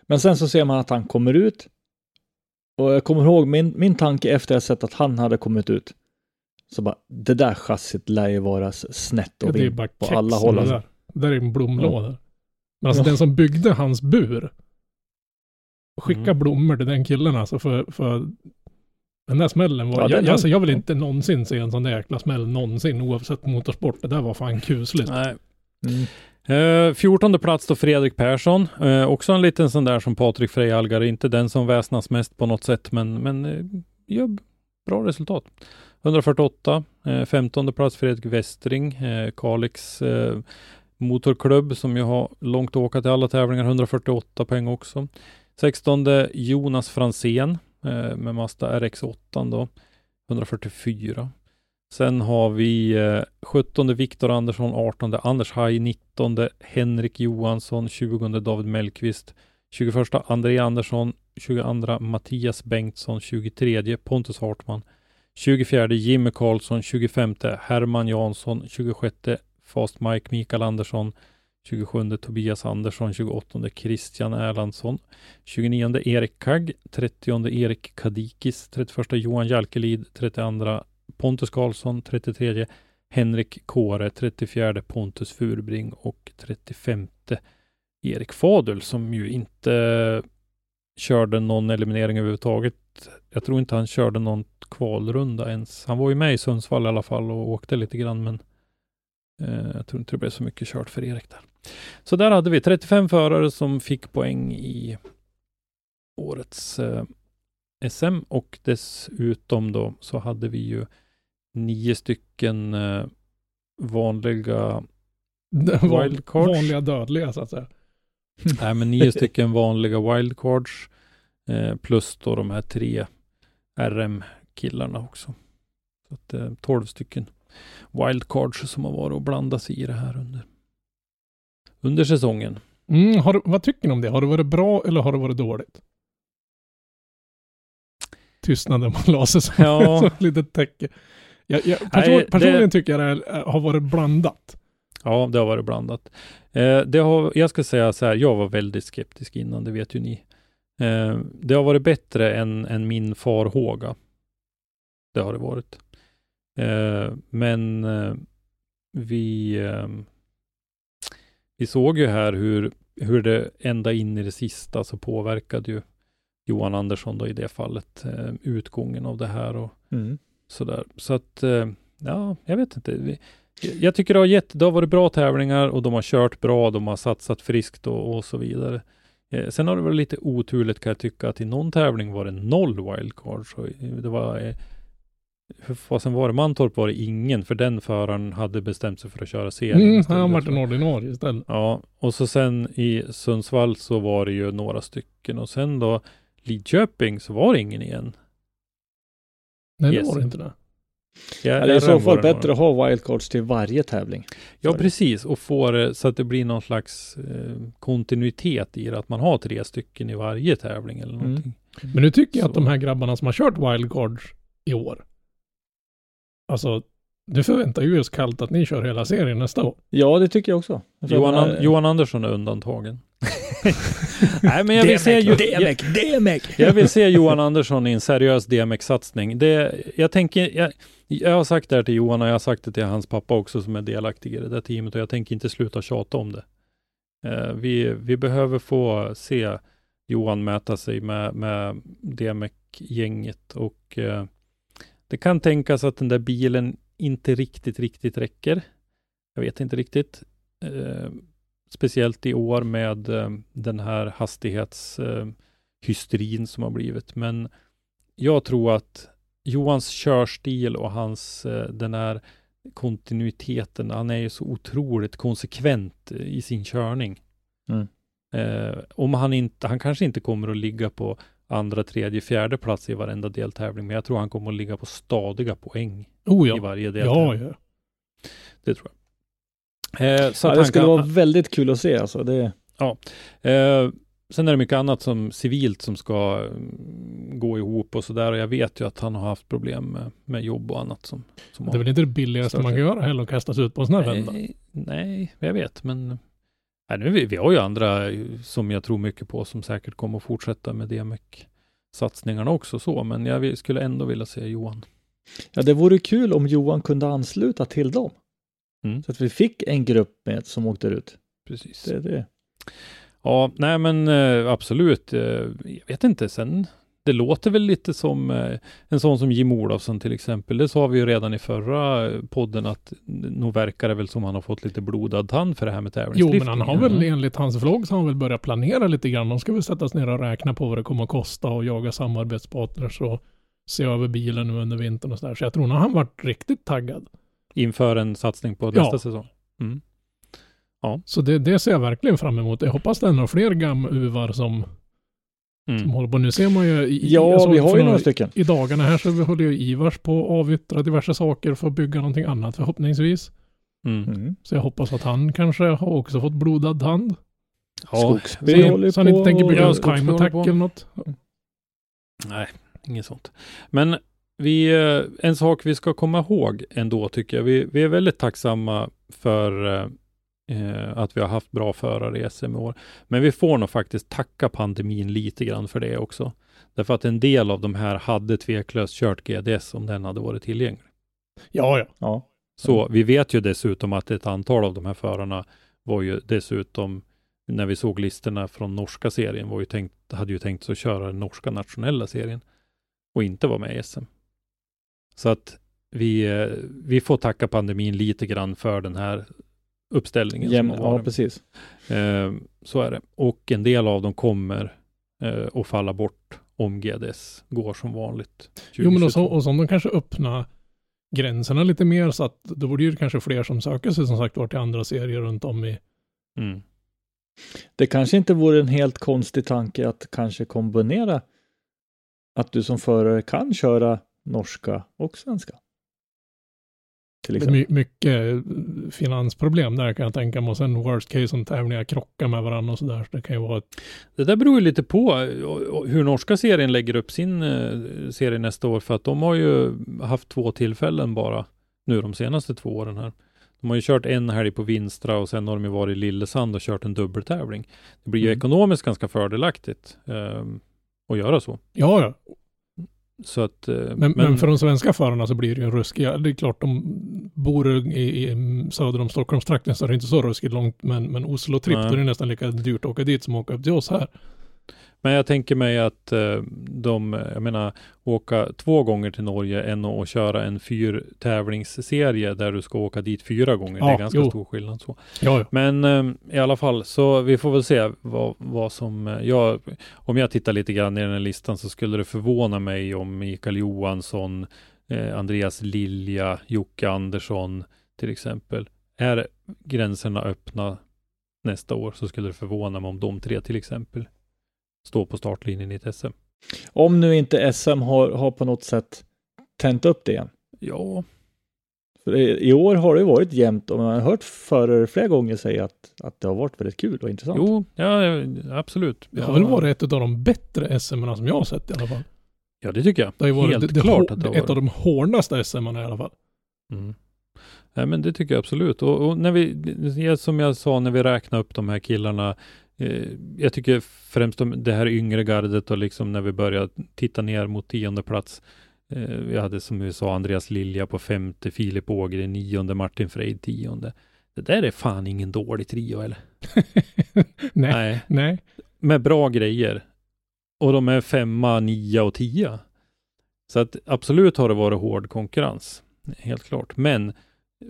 Men sen så ser man att han kommer ut. Och jag kommer ihåg min, min tanke efter jag sett att han hade kommit ut. Så bara, det där chassit lär ju vara snett och det är vint bara på alla håll. det där. Det där är en blomlåda. Men alltså Ja. den som byggde hans bur. Skicka Mm. blommor till den killen alltså för, för den där smällen var, Ja, den jag, alltså jag vill inte någonsin se en sån där jäkla smäll någonsin oavsett motorsport. Det där var fan kusligt. Nej. Mm. Eh, 14 plats då Fredrik Persson. Eh, också en liten sån där som Patrik Frejalgar. Inte den som väsnas mest på något sätt, men, men eh, gör bra resultat. 148. Eh, 15 plats Fredrik Westring. Eh, Kalix eh, motorklubb som ju har långt åka till alla tävlingar. 148 poäng också. 16 Jonas Fransén Eh, med Mazda RX8 då. 144. Sen har vi eh, 17 Viktor Andersson, 18 Anders Haj, 19 Henrik Johansson, 20 David Mellqvist, 21 André Andersson, 22 Mattias Bengtsson, 23 Pontus Hartman, 24 Jimmy Karlsson, 25 Herman Jansson, 26 Fast Mike Mikael Andersson, 27 Tobias Andersson, 28 Christian Erlandsson, 29 Erik Kagg, 30 Erik Kadikis, 31 Johan Jalkelid, 32 Pontus Karlsson, 33 Henrik Kåre, 34 Pontus Furbring och 35 Erik Fadul som ju inte körde någon eliminering överhuvudtaget. Jag tror inte han körde någon kvalrunda ens. Han var ju med i Sundsvall i alla fall och åkte lite grann men eh, jag tror inte det blev så mycket kört för Erik där. Så där hade vi 35 förare som fick poäng i årets eh, SM och dessutom då så hade vi ju nio stycken eh, vanliga Wildcards. vanliga dödliga så att säga. Nej, men nio stycken vanliga wildcards eh, plus då de här tre RM-killarna också. Så att eh, 12 stycken wildcards som har varit och blandat sig i det här under, under säsongen. Mm, har, vad tycker ni om det? Har det varit bra eller har det varit dåligt? Tystnaden man la sig som, Ja. som ett litet täcke. Jag, jag, person, Nej, det- personligen tycker jag det är- har varit blandat. Ja, det har varit blandat. Eh, det har, jag ska säga så här, jag var väldigt skeptisk innan, det vet ju ni. Eh, det har varit bättre än, än min farhåga. Det har det varit. Eh, men eh, vi, eh, vi såg ju här hur, hur det ända in i det sista så påverkade ju Johan Andersson då i det fallet eh, utgången av det här och Mm. sådär. Så att, eh, ja, jag vet inte. Vi, jag tycker det har, gett, det har varit bra tävlingar och de har kört bra, de har satsat friskt och, och så vidare. Eh, sen har det varit lite oturligt kan jag tycka att i någon tävling var det noll wildcard. Så det var, eh, hur fasen var det? Mantorp var det ingen, för den föraren hade bestämt sig för att köra serien. Mm, istället han varit för- en ordinarie istället. Ja, och så sen i Sundsvall så var det ju några stycken och sen då Lidköping så var det ingen igen. Nej, det Yes. var det inte det. Ja, det är i så var fall det bättre att ha wildcards till varje tävling. Ja, Så det. precis. Och få det så att det blir någon slags eh, kontinuitet i det. Att man har tre stycken i varje tävling eller Mm. någonting. Men nu tycker jag att Så. de här grabbarna som har kört wildcards i år. Alltså, nu förväntar ju oss kallt att ni kör hela serien nästa år. Ja, det tycker jag också. Johan, An- Johan Andersson är undantagen. Nej, men jag vill, se, ju- jag, DMX! jag vill se Johan Andersson i en seriös DMX-satsning. Det, jag tänker, jag, jag har sagt det här till Johan och jag har sagt det till hans pappa också som är delaktig i det där teamet och jag tänker inte sluta tjata om det. Eh, vi, vi behöver få se Johan mäta sig med, med DMX-gänget och eh, det kan tänkas att den där bilen inte riktigt, riktigt räcker. Jag vet inte riktigt. Eh, speciellt i år med eh, den här hastighetshysterin eh, som har blivit. Men jag tror att Johans körstil och hans, eh, den här kontinuiteten. Han är ju så otroligt konsekvent i sin körning. Mm. Eh, om han inte, han kanske inte kommer att ligga på andra, tredje, fjärde plats i varenda deltävling, men jag tror han kommer att ligga på stadiga poäng Oh i ja. varje Ja, deltävling. ja. Det tror jag. Eh, så Ja, det skulle kan, vara väldigt kul att se alltså. Det, Eh, sen är det mycket annat som civilt som ska mm, gå ihop och sådär. Och jag vet ju att han har haft problem med, med jobb och annat som, som Det är väl inte det billigaste man kan göra heller att kastas ut på en sån här vända. nej, nej, jag vet, men nej, nu, vi, vi har ju andra som jag tror mycket på som säkert kommer att fortsätta med DMEC-satsningarna också så, men jag skulle ändå vilja se Johan. ja, det vore kul om Johan kunde ansluta till dem. Mm. Så att vi fick en grupp med som åkte ut. Precis. Det, det. Ja, nej men eh, absolut. Eh, jag vet inte, sen det låter väl lite som eh, en sån som Jim Olofsson till exempel. Det sa vi ju redan i förra eh, podden att nog verkar det väl som han har fått lite blodad tand för det här med Jo, tävlingsdrift. men han har väl enligt hans vlogg så har han väl börjat planera lite grann. De ska väl sätta sig ner och räkna på vad det kommer att kosta och jaga samarbetspartners och se över bilen nu under vintern och sådär. Så jag tror nog han varit riktigt taggad. Inför en satsning på Ja. nästa säsong. Mm. Så det, det ser jag verkligen fram emot. Jag hoppas det är några fler gamuvar som, som Mm. håller på. Nu ser man ju... I, Ja, vi har ju några stycken. I dagarna här så håller ju Ivars på att avyttra diverse saker för att bygga någonting annat förhoppningsvis. Mm. Mm. Så jag hoppas att han kanske har också fått blodad tand. Ja, Skogsby Så, håller så han inte tänker och- bygga en time attack eller något. Nej, inget sånt. Men vi, eh, en sak vi ska komma ihåg ändå tycker jag. Vi, vi är väldigt tacksamma för eh, eh, att vi har haft bra förare i SM i år. Men vi får nog faktiskt tacka pandemin lite grann för det också. Därför att en del av de här hade tveklöst kört GDS om den hade varit tillgänglig. Ja, ja. Ja. Så vi vet ju dessutom att ett antal av de här förarna var ju dessutom, när vi såg listorna från norska serien, var ju tänkt, hade ju tänkt sig att köra den norska nationella serien och inte vara med i SM. Så att vi, eh, vi får tacka pandemin lite grann för den här uppställningen. Jäm, som har ja, precis. Eh, så är det. Och en del av dem kommer eh, att falla bort om GDS går som vanligt. Jo, men och, så, 2022. och som de kanske öppnar gränserna lite mer så att då borde ju kanske fler som söker sig som sagt var till andra serier runt om i... Mm. Det kanske inte vore en helt konstig tanke att kanske kombinera att du som förare kan köra norska och svenska. Till Det är exempel. my, mycket eh, finansproblem där kan jag tänka mig. Och sen worst case om tävlingar krockar med varandra och sådär. Så det kan ju vara ett... Det där beror ju lite på eh, hur norska serien lägger upp sin eh, serie nästa år. För att de har ju haft två tillfällen bara nu de senaste två åren här. De har ju kört en helg på Vinstra och sen har de ju varit i Lillesand och kört en dubbeltävling. Det blir ju Mm. ekonomiskt ganska fördelaktigt eh, att göra så. Ja, ja. Så att, eh, Men, men... för de svenska förarna så blir det ju en ruskig... Det är klart de bor i, i söder om Stockholmstrakten så är det inte så ruskigt långt. Men, men Oslo Tripp, Nej. då är det nästan lika dyrt att åka dit som att åka upp till oss här. Men jag tänker mig att eh, de, jag menar, åka två gånger till Norge än att köra en fyrtävlingsserie där du ska åka dit fyra gånger. det Ja, är ganska jo. stor skillnad så. Ja, ja. Men eh, i alla fall, så vi får väl se vad, vad som, eh, jag, om jag tittar lite grann i den här listan så skulle det förvåna mig om Mikael Johansson, eh, Andreas Lilja, Jocke Andersson till exempel. Är gränserna öppna nästa år så skulle det förvåna mig om de tre till exempel står på startlinjen i ett SM. Om nu inte SM har, har på något sätt tänt upp det igen. Ja, För i, I år har det ju varit jämnt och man har hört förare flera gånger säga att, att det har varit väldigt kul och intressant. jo, ja, absolut. Det ja, har väl varit ett av de bättre SM som jag har sett i alla fall. Ja, det tycker jag. Det har ju varit Helt det, det, klart att det har ett av varit. de hårdaste SM i alla fall. Mm. Nej, men det tycker jag absolut. Och, och när vi, som jag sa när vi räknade upp de här killarna, jag tycker främst om det här yngre gardet och liksom när vi börjar titta ner mot tionde plats. Eh, vi hade som vi sa Andreas Lilja på femte, Filip Ågre nionde, Martin Freid tionde. Det där är fan ingen dålig trio eller? Nej. Nej. Nej. Med bra grejer. Och de är femma, nia och tia. Så att absolut har det varit hård konkurrens. Helt klart. Men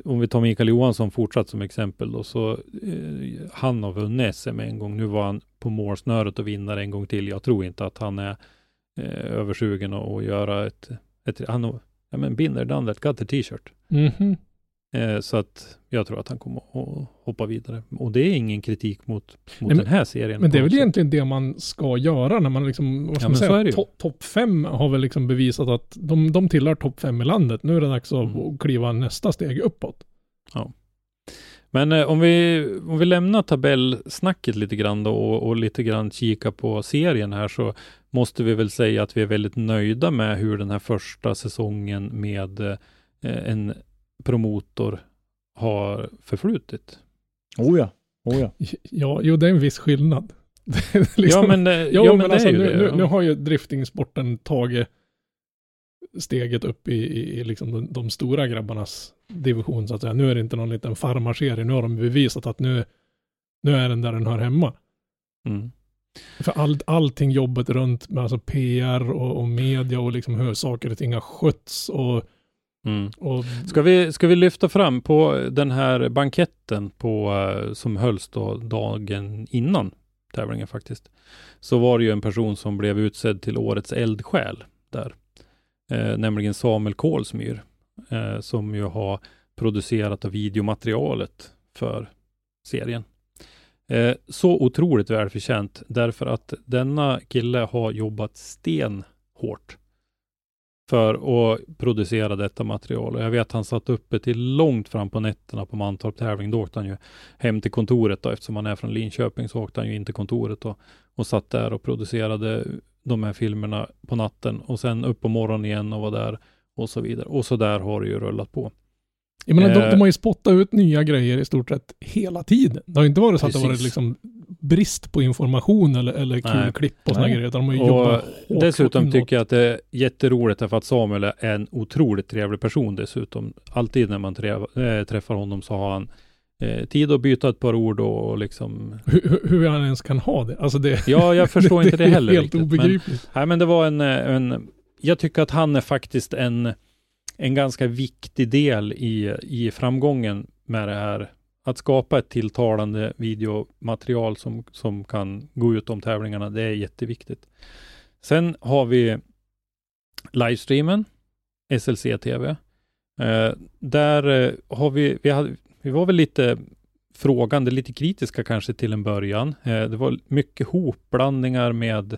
om vi tar Mikael Johansson fortsatt som exempel då, så eh, han har vunnit SM en gång. Nu var han på målsnöret och vinnare en gång till. Jag tror inte att han är eh, översugen att göra ett, ett han har, ja men binder done that, got the t-shirt. Mhm. Eh, så att jag tror att han kommer att hoppa vidare. Och det är ingen kritik mot, mot Nej, den här serien. Men det är väl sätt. egentligen det man ska göra när man liksom, vad ska Ja, man säga, to- topp fem har väl liksom bevisat att de, de tillhör topp fem i landet. Nu är det dags att Mm. kliva nästa steg uppåt. Men eh, om, vi, om vi lämnar tabellsnacket lite grann då och, och lite grann kika på serien här så måste vi väl säga att vi är väldigt nöjda med hur den här första säsongen med eh, en promotor har förflutit. Oh ja, oh ja. Ja, jo det är en viss skillnad. Det liksom- ja, men, eh, Jo, ja, men, men det alltså är ju nu, det. nu, nu har ju driftingsporten tagit steget upp i, i, i liksom de, de stora grabbarnas division så att säga. Nu är det inte någon liten farmarserie. Nu har de bevisat att nu, nu är den där den hör hemma. Mm. För all, allting jobbet runt med alltså PR och, och media och liksom hur saker och ting har skötts och, Mm. och Ska vi, ska vi lyfta fram på den här banketten på, eh, som hölls då dagen innan tävlingen faktiskt. Så var det ju en person som blev utsedd till årets eldsjäl där. Eh, nämligen Samuel Kolsmyr. Eh, som ju har producerat videomaterialet för serien. Eh, så otroligt välförtjänt därför att denna kille har jobbat stenhårt för att producera detta material. Och jag vet att han satt uppe till långt fram på nätterna på Mantorp tävling. Då åkte han ju hem till kontoret då, eftersom han är från Linköping så åkte han ju in till kontoret då, och satt där och producerade de här filmerna på natten och sen upp på morgonen igen och var där och så vidare. Och så där har det ju rullat på. jag menar, de, Eh. de har ju spottat ut nya grejer i stort sett hela tiden. Det har inte varit så att det varit liksom brist på information eller, eller kul Nej. klipp och sådana grejer. De har Och dessutom tycker jag att det är jätteroligt därför att Samuel är en otroligt trevlig person dessutom. Alltid när man äh, träffar honom så har han eh, tid att byta ett par ord och, och liksom hur, hur- hur han ens kan ha det. Alltså det, Ja, jag förstår inte det är heller helt riktigt, men- obegripligt. Nej, men det var en, eh, en jag tycker att han är faktiskt en, en ganska viktig del i, i framgången med det här. Att skapa ett tilltalande videomaterial som, som kan gå ut om tävlingarna, det är jätteviktigt. Sen har vi livestreamen, SLC-TV. Eh, där eh, har vi, vi, hade, vi var väl lite frågande, lite kritiska kanske till en början. Eh, det var mycket hopblandningar med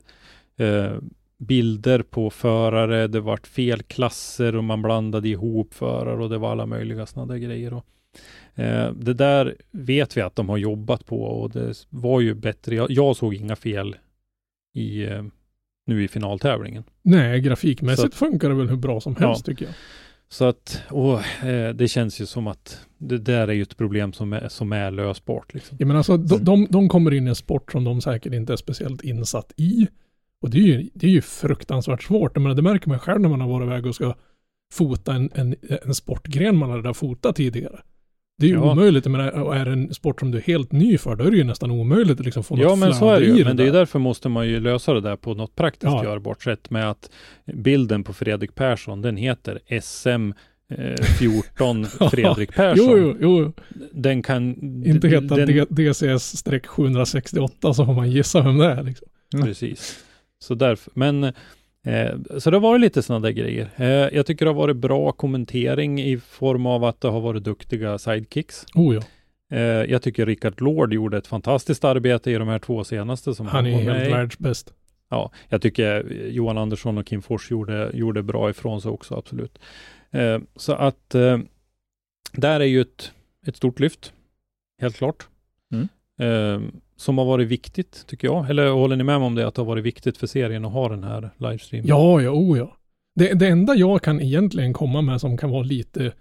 eh, bilder på förare, det vart fel klasser och man blandade ihop förare och det var alla möjliga sådana där grejer. Och, eh, det där vet vi att de har jobbat på och det var ju bättre. Jag, jag såg inga fel i, eh, nu i finaltävlingen. Nej, grafikmässigt Så- funkar det väl hur bra som helst tycker jag. Så att, åh, eh, det känns ju som att det där är ju ett problem som är, som är lösbart. Liksom. Jag menar alltså, de, Mm. de, de kommer in i en sport som de säkert inte är speciellt insatt i. Och det är ju, det är ju fruktansvärt svårt. Jag menar, det märker man själv när man har varit iväg och ska fota en, en, en sportgren man hade fotat tidigare. Det är ju Ja. omöjligt. Och är det en sport som du är helt ny för, då är det ju nästan omöjligt att liksom få Ja, något men så är det ju. Men det är ju där. därför måste man ju lösa det där på något praktiskt Ja. görbart sätt med att bilden på Fredrik Persson, den heter SM eh, 14 Fredrik Persson. Jo, jo, jo. Den kan... Inte heta den, D- DCS-768 så får man gissa vem det är liksom. Precis. Så därför, men eh, så det har varit lite sådana där grejer. Eh, jag tycker det har varit bra kommentering i form av att det har varit duktiga sidekicks. Oh ja. Eh, jag tycker Rickard Lord gjorde ett fantastiskt arbete i de här två senaste som Han är helt världsbäst. Ja, jag tycker Johan Andersson och Kim Fors gjorde, gjorde bra ifrån sig också, absolut. Så att där är ju ett, ett stort lyft, helt klart. Mm. Som har varit viktigt, tycker jag. Eller håller ni med mig om det, att det har varit viktigt för serien att ha den här livestreamen? Ja, ja, oh ja. Det, det enda jag kan egentligen komma med som kan vara lite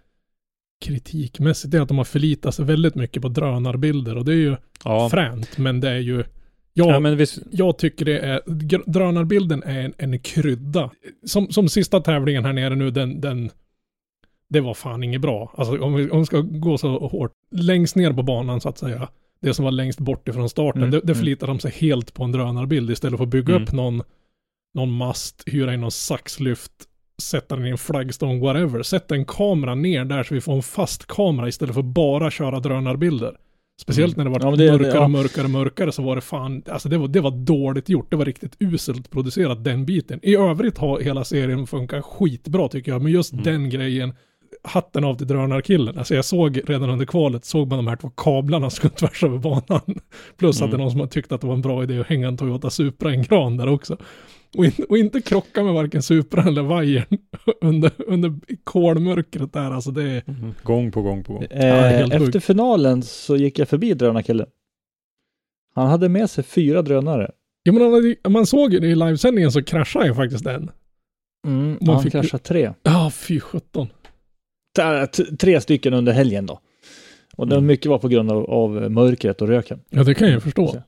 kritikmässigt, är att de har förlitat sig väldigt mycket på drönarbilder och det är ju ja. fränt, men det är ju Ja, ja men visst, jag tycker det är, drönarbilden är en, en krydda. Som, som sista tävlingen här nere nu, den, den, det var fan inget bra. Alltså om vi, om vi ska gå så hårt, längst ner på banan så att säga, det som var längst bort ifrån starten, Mm, det, det mm. förlitar de sig helt på en drönarbild istället för att bygga Mm. upp någon, någon mast, hyra in någon saxlyft, sätta den i en flaggstång, whatever. Sätt en kamera ner där så vi får en fast kamera istället för bara köra drönarbilder. Speciellt när det var Ja, det- mörkare, ja. mörkare, mörkare så var det fan, alltså det var, det var dåligt gjort. Det var riktigt uselt producerat den biten. I övrigt har hela serien funkat skitbra tycker jag, men just Mm. den grejen, hatten av till drönarkillen. Alltså jag såg redan under kvalet, såg man de här två kablarna som går tvärs över banan. Plus att det är någon som har tyckt att det var en bra idé att hänga en Toyota Supra i en kran där också. Och, in, och inte krocka med varken Supra eller vajern under, under kolmörkret där. Alltså det är... Mm. Gång på gång på gång. Eh, helt efter sjukt. finalen så gick jag förbi drönarkillen. Han hade med sig fyra drönare. Ja, men hade- man såg ju det i livesändningen så kraschade ju faktiskt den. Mm, Man han fick kraschade tre. Ja, fy sjutton. Tre stycken under helgen då. Och det Mm. mycket var på grund av, av mörkret och röken. Ja, det kan jag förstå.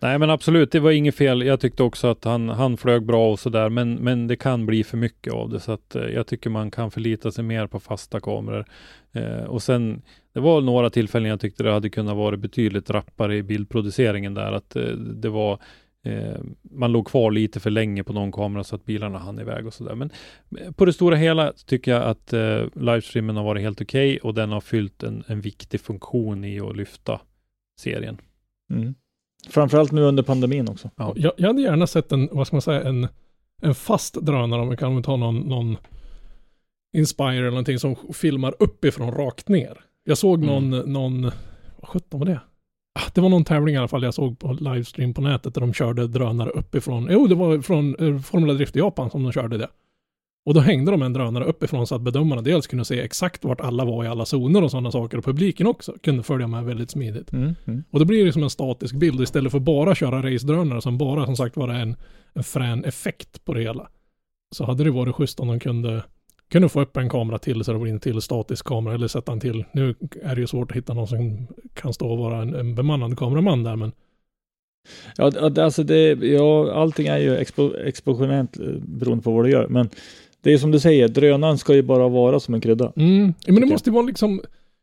Nej men absolut, det var inget fel. Jag tyckte också att han, han flög bra och sådär, men, men det kan bli för mycket av det. Så att eh, jag tycker man kan förlita sig mer på fasta kameror. Eh, och sen, det var några tillfällen jag tyckte det hade kunnat vara betydligt rappare i bildproduceringen där. Att eh, det var eh, man låg kvar lite för länge på någon kamera så att bilarna hann iväg och sådär. Men eh, på det stora hela tycker jag att eh, livestreamen har varit helt okej och den har fyllt en, en viktig funktion i att lyfta serien. Mm. Framförallt nu under pandemin också. Ja. Jag, jag hade gärna sett en, vad ska man säga, en, en fast drönare om vi kan ta någon, någon Inspire eller någonting som filmar uppifrån rakt ner. Jag såg någon, någon, vad sjutton var det? Ah, Det var någon tävling i alla fall jag såg på livestream på nätet där de körde drönare uppifrån. Jo, det var från eh, Formula Drift i Japan som de körde det. Och då hängde de en drönare uppifrån så att bedömarna dels kunde se exakt vart alla var i alla zoner och sådana saker. Och publiken också kunde följa med väldigt smidigt. Mm. Mm. Och då blir det som en statisk bild istället för bara köra race-drönare som bara som sagt var en, en frän effekt på det hela. Så hade det varit schysst om de kunde, kunde få upp en kamera till så det blir en till statisk kamera eller sätta en till. Nu är det ju svårt att hitta någon som kan stå och vara en, en bemannad kameraman där men Ja, alltså det, ja, allting är ju expo, exponentiellt eh, beroende på vad du gör. Men det är som du säger, drönaren ska ju bara vara som en krydda. Mm. Men det måste ju vara liksom,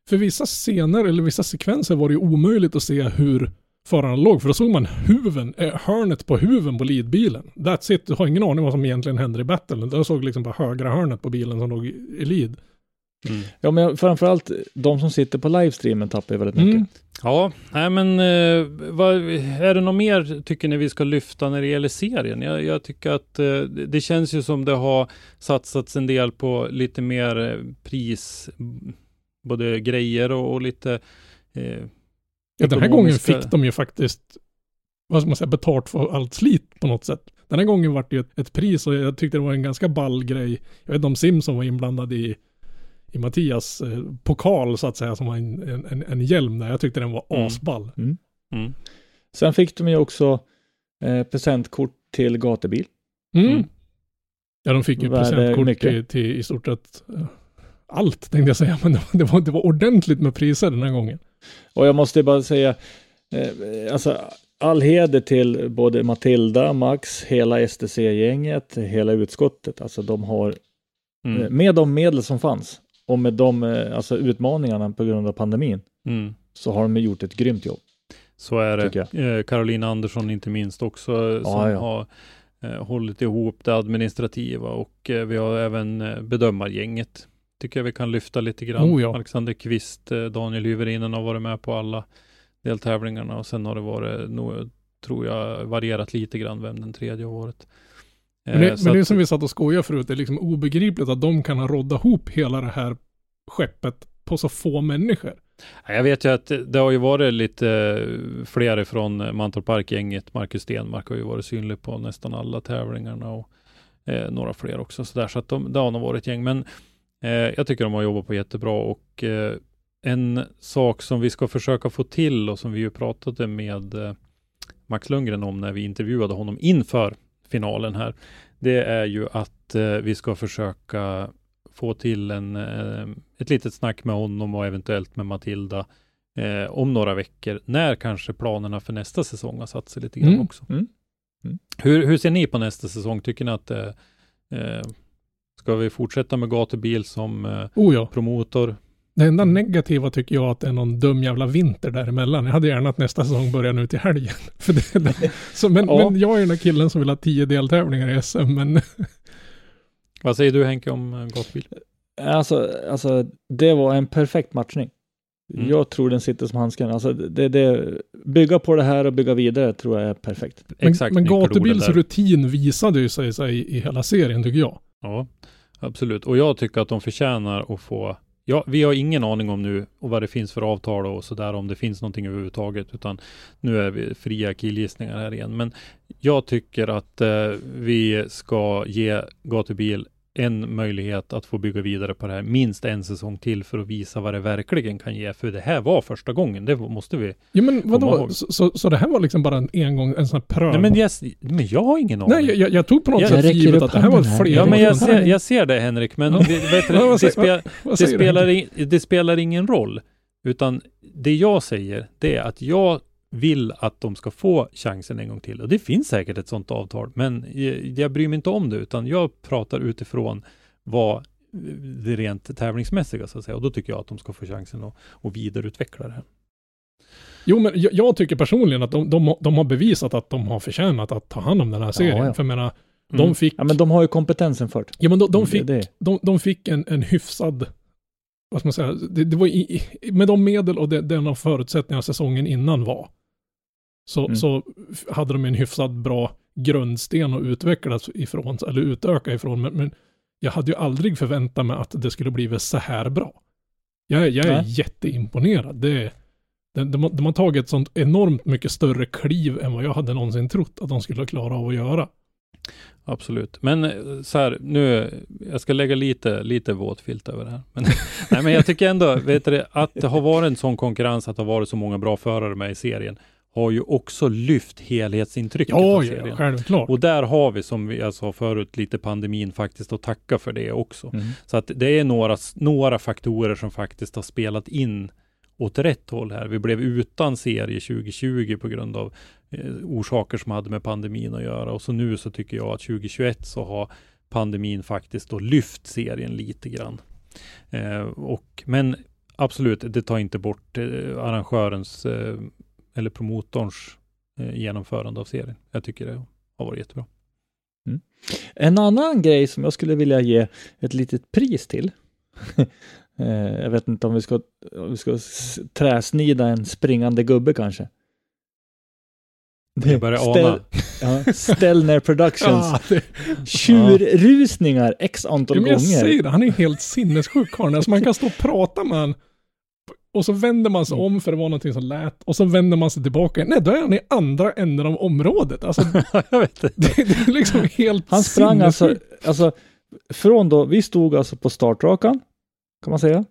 för vissa scener eller vissa sekvenser var det ju omöjligt att se hur föraren låg, för då såg man huven, eh, hörnet på huven på leadbilen. That's it, du har ingen aning vad som egentligen händer i battlen. Jag såg liksom bara högra hörnet på bilen som låg i i lead. Ja, men framförallt de som sitter på livestreamen tappar ju väldigt mycket. Mm. Ja, nej men eh, vad, är det något mer tycker ni vi ska lyfta när det gäller serien? Jag, jag tycker att eh, det känns ju som det har satsats en del på lite mer eh, pris, både grejer och, och lite eh, Ja, den här gången fick de ju faktiskt, vad ska man säga, betalt för allt slit på något sätt. Den här gången var det ju ett, ett pris och jag tyckte det var en ganska ball grej. Jag vet inte om Simson var inblandad i, i Mattias eh, pokal så att säga, som var en, en, en, hjälm där. Jag tyckte den var Mm. asball. Mm. Sen fick de ju också eh, presentkort till gatubil. Mm. Mm. Ja, de fick ju Värde presentkort mycket. till, till i stort sett eh, allt tänkte jag säga, men det var, det var, det var ordentligt med priser den här gången. Och jag måste bara säga, eh, alltså all heder till både Matilda, Max, hela STC-gänget, hela utskottet. Alltså de har, Mm. eh, med de medel som fanns och med de eh, alltså, utmaningarna på grund av pandemin, Mm. så har de gjort ett grymt jobb. Så är det. Eh, Carolina Andersson inte minst också som Ja, ja. har hållit ihop det administrativa och vi har även bedömargänget. Tycker jag vi kan lyfta lite grann. Oh, ja. Alexander Kvist, eh, Daniel Hyvärinen har varit med på alla deltävlingarna och sen har det varit, nog, tror jag, varierat lite grann vem den tredje har varit. Men Eh, det, så men det är som vi satt och skojade förut, det är liksom obegripligt att de kan ha roddat ihop hela det här skeppet på så få människor. Ja, Jag vet ju att det- har ju varit lite eh, fler från eh, Mantorp Park-gänget. Marcus Stenmark har ju varit synlig på nästan alla tävlingarna och eh, några fler också. Så, där, så att de, det har nog varit ett gäng. Men eh, jag tycker de har jobbat på jättebra och eh, en sak som vi ska försöka få till och som vi ju pratade med eh, Max Lundgren om när vi intervjuade honom inför finalen här. Det är ju att eh, vi ska försöka få till en, eh, ett litet snack med honom och eventuellt med Matilda eh, om några veckor, när kanske planerna för nästa säsong har satt sig lite grann Mm. också. Mm. Mm. Hur, hur ser ni på nästa säsong? Tycker ni att eh, eh, ska vi fortsätta med gatubil som eh, Oh ja. promotor? Det enda negativa tycker jag att det är någon dum jävla vinter däremellan. Jag hade gärna att nästa säsong börjar nu till helgen. För det, det, så, men, Ja. men jag är den där killen som vill ha tio deltävlingar i SM, men Vad säger du Henke om eh, gatubil? Alltså, alltså, det var en perfekt matchning. Mm. Jag tror den sitter som handsken. Alltså, det, det, bygga på det här och bygga vidare tror jag är perfekt. Men, Exakt men gatubils rutin visade ju sig, sig i hela serien tycker jag. Ja, Absolut, och jag tycker att de förtjänar att få Ja, vi har ingen aning om nu och vad det finns för avtal och sådär, om det finns någonting överhuvudtaget, utan nu är vi fria killgissningar här igen. Men jag tycker att eh, vi ska ge gatubil en möjlighet att få bygga vidare på det här minst en säsong till för att visa vad det verkligen kan ge. För det här var första gången, det måste vi Ja men vadå, så, så, så det här var liksom bara en engång, en sån här pröv? Nej, men, jag, men jag har ingen aning. Nej, jag- jag, jag tog på något Jag sätt för givet att det här var handen här. fler. Ja, men jag ser, jag ser det Henrik, men vet du, spelar in, det spelar ingen roll. Utan det jag säger, det är att jag vill att de ska få chansen en gång till. Och det finns säkert ett sådant avtal, men jag, bryr mig inte om det, utan jag pratar utifrån vad det rent tävlingsmässiga så att säga. Och då tycker jag att de ska få chansen att, att vidareutveckla det här. Jo, men jag, jag tycker personligen att de, de, de har bevisat att de har förtjänat att ta hand om den här serien. ja. För jag menar, Mm. de fick, Ja, men de har ju kompetensen för det. ja, men de, de Det- fick, det. de, de fick en, en hyfsad, vad ska man säga, det, det var i, med de medel och det, den av förutsättningar säsongen innan var, så, Mm. så hade de en hyfsad bra grundsten att utvecklas ifrån, eller utöka ifrån, men, men jag hade ju aldrig förväntat mig att det skulle bli så här bra. Jag, är- jag är Nej. jätteimponerad. Det, de, de, de har tagit ett sånt enormt mycket större kliv än vad jag hade någonsin trott att de skulle klara av att göra. Absolut. Men eh, så här, nu, jag ska lägga lite, lite våt filt över det här. Men, nej, men jag tycker ändå, vet du, att det har varit en sån konkurrens, att det har varit så många bra förare med i serien, har ju också lyft helhetsintrycket Ja, av ja, serien. självklart. Och där har vi, som jag sa förut, lite pandemin faktiskt att tacka för det också. Mm. Så att det är några, några faktorer som faktiskt har spelat in åt rätt håll här. Vi blev utan serie 2020 på grund av eh, orsaker som hade med pandemin att göra. Och så nu så tycker jag att 2021 så har pandemin faktiskt då lyft serien lite grann. Eh, och, men absolut, det tar inte bort eh, arrangörens eh, eller promotorns eh, genomförande av serien. Jag tycker det har varit jättebra. En annan grej som jag skulle vilja ge ett litet pris till. Eh, jag vet inte om vi ska, om vi ska träsnida en springande gubbe kanske. Jag börjar Ställ- ana. Ja, Stellner Productions. Ja, det, Tjurrusningar x antal men jag gånger. säger det, han är helt sinnessjuk karln. Alltså man kan stå och prata med han och så vänder man sig Mm. om för det var någonting som lät och så vänder man sig tillbaka. Nej, då är han i andra änden av området. Alltså, jag vet inte. det, det är liksom helt Han sprang alltså, alltså, från då, vi stod alltså på startrakan, kan man säga.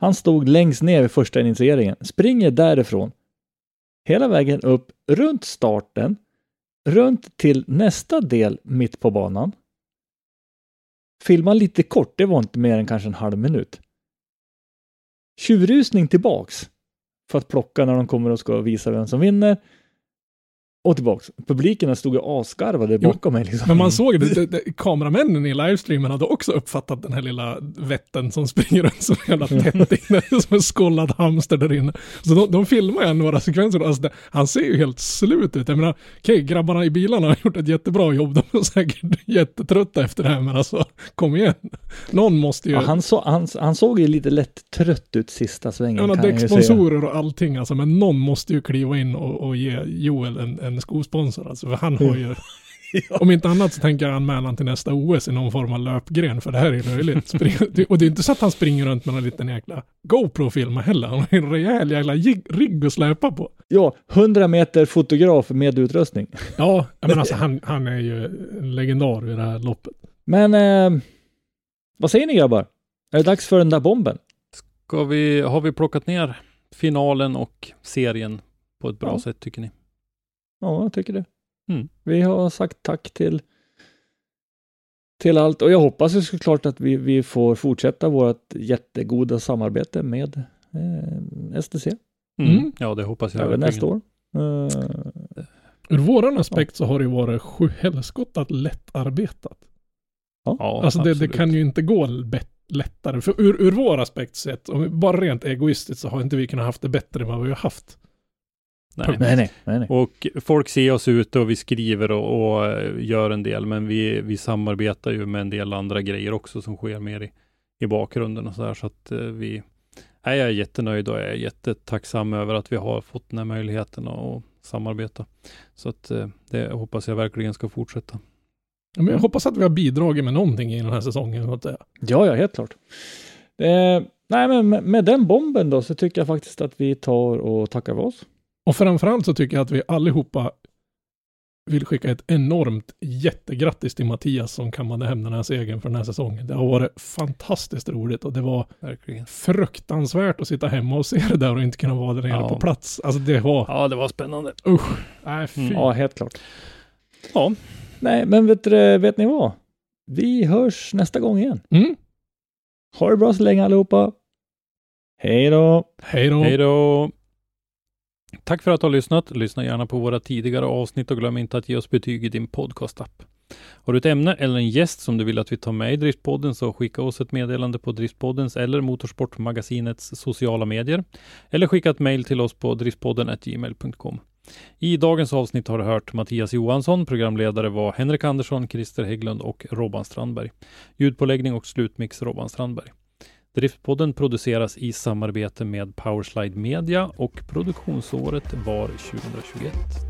Han stod längst ner vid första initieringen, springer därifrån, hela vägen upp, runt starten, runt till nästa del mitt på banan. Filma lite kort, det var inte mer än kanske en halv minut. Tjurrusning tillbaks för att plocka när de kommer och ska visa vem som vinner. Och tillbaks. Publiken stod ju asgarvade Jo, bakom mig. Liksom. Men man såg det, det, det, kameramännen i livestreamen hade också uppfattat den här lilla vätten som springer runt som en jävla tätt inne, som en skållad hamster där inne. Så de, de filmar ju några sekvenser, alltså det, han ser ju helt slut ut. Jag menar, okej, grabbarna i bilarna har gjort ett jättebra jobb, de är säkert jättetrötta efter det här, men alltså, kom igen. Någon måste ju... Ja, han, så, han, han såg ju lite lätt trött ut sista svängen. Ju säga. däcksponsorer och allting alltså, men någon måste ju kliva in och, och ge Joel en, en skosponsor alltså, för han har ju... Om inte annat så tänker jag anmäla han till nästa OS i någon form av löpgren, för det här är löjligt. Spring- och det är inte så att han springer runt med en liten jäkla GoPro-filma heller. Han har en rejäl jävla jig- rigg att släpa på. Ja, 100 meter fotograf med utrustning. Ja, men alltså han, han är ju en legendar i det här loppet. Men eh, vad säger ni grabbar? Är det dags för den där bomben? Ska vi, har vi plockat ner finalen och serien på ett bra Ja. sätt tycker ni? Ja, jag tycker det. Mm. Vi har sagt tack till till allt och jag hoppas ju såklart att vi, vi får fortsätta vårt jättegoda samarbete med eh, STC Mm. Mm. Ja, det hoppas jag. även nästa år. Eh, Ur våran aspekt så har det ju varit sjuhelskottat lättarbetat. Ja, Alltså det, det kan ju inte gå lättare. För ur, ur vår aspekt sett, om vi, bara rent egoistiskt så har inte vi kunnat haft det bättre än vad vi har haft. Nej. nej, nej, nej, nej. Och folk ser oss ute och vi skriver och, och eh, gör en del, men vi, vi samarbetar ju med en del andra grejer också som sker mer i, i bakgrunden och så där, så att eh, vi Nej, jag är jättenöjd och jag är jättetacksam över att vi har fått den här möjligheten att samarbeta. Så att eh, det hoppas jag verkligen ska fortsätta. Men jag hoppas att vi har bidragit med någonting i den här säsongen. Att säga. Ja, ja, helt klart. Eh, nej, men med, med den bomben då så tycker jag faktiskt att vi tar och tackar för oss. Och framförallt så tycker jag att vi allihopa vill skicka ett enormt jättegrattis till Mattias som kammade hem den här segern för den här säsongen. Det har varit fantastiskt roligt och det var Verkligen. fruktansvärt att sitta hemma och se det där och inte kunna vara där nere Ja. på plats. Alltså det var, Ja, det var spännande. usch, nej fy. Mm. Ja, helt klart. Ja, Nej, men vet, vet ni vad? Vi hörs nästa gång igen. Mm. Ha det bra så länge allihopa. Hej då! Hej då. hej då. Tack för att du har lyssnat. Lyssna gärna på våra tidigare avsnitt och glöm inte att ge oss betyg i din podcastapp. Har du ett ämne eller en gäst som du vill att vi tar med i Driftpodden så skicka oss ett meddelande på Driftpoddens eller Motorsportmagasinets sociala medier. Eller skicka ett mejl till oss på driftpodden.gmail.com. I dagens avsnitt har du hört Mattias Johansson, programledare var Henrik Andersson, Christer Hägglund och Robban Strandberg. Ljudpåläggning och slutmix Robban Strandberg. Driftpodden produceras i samarbete med Powerslide Media och produktionsåret var 2021.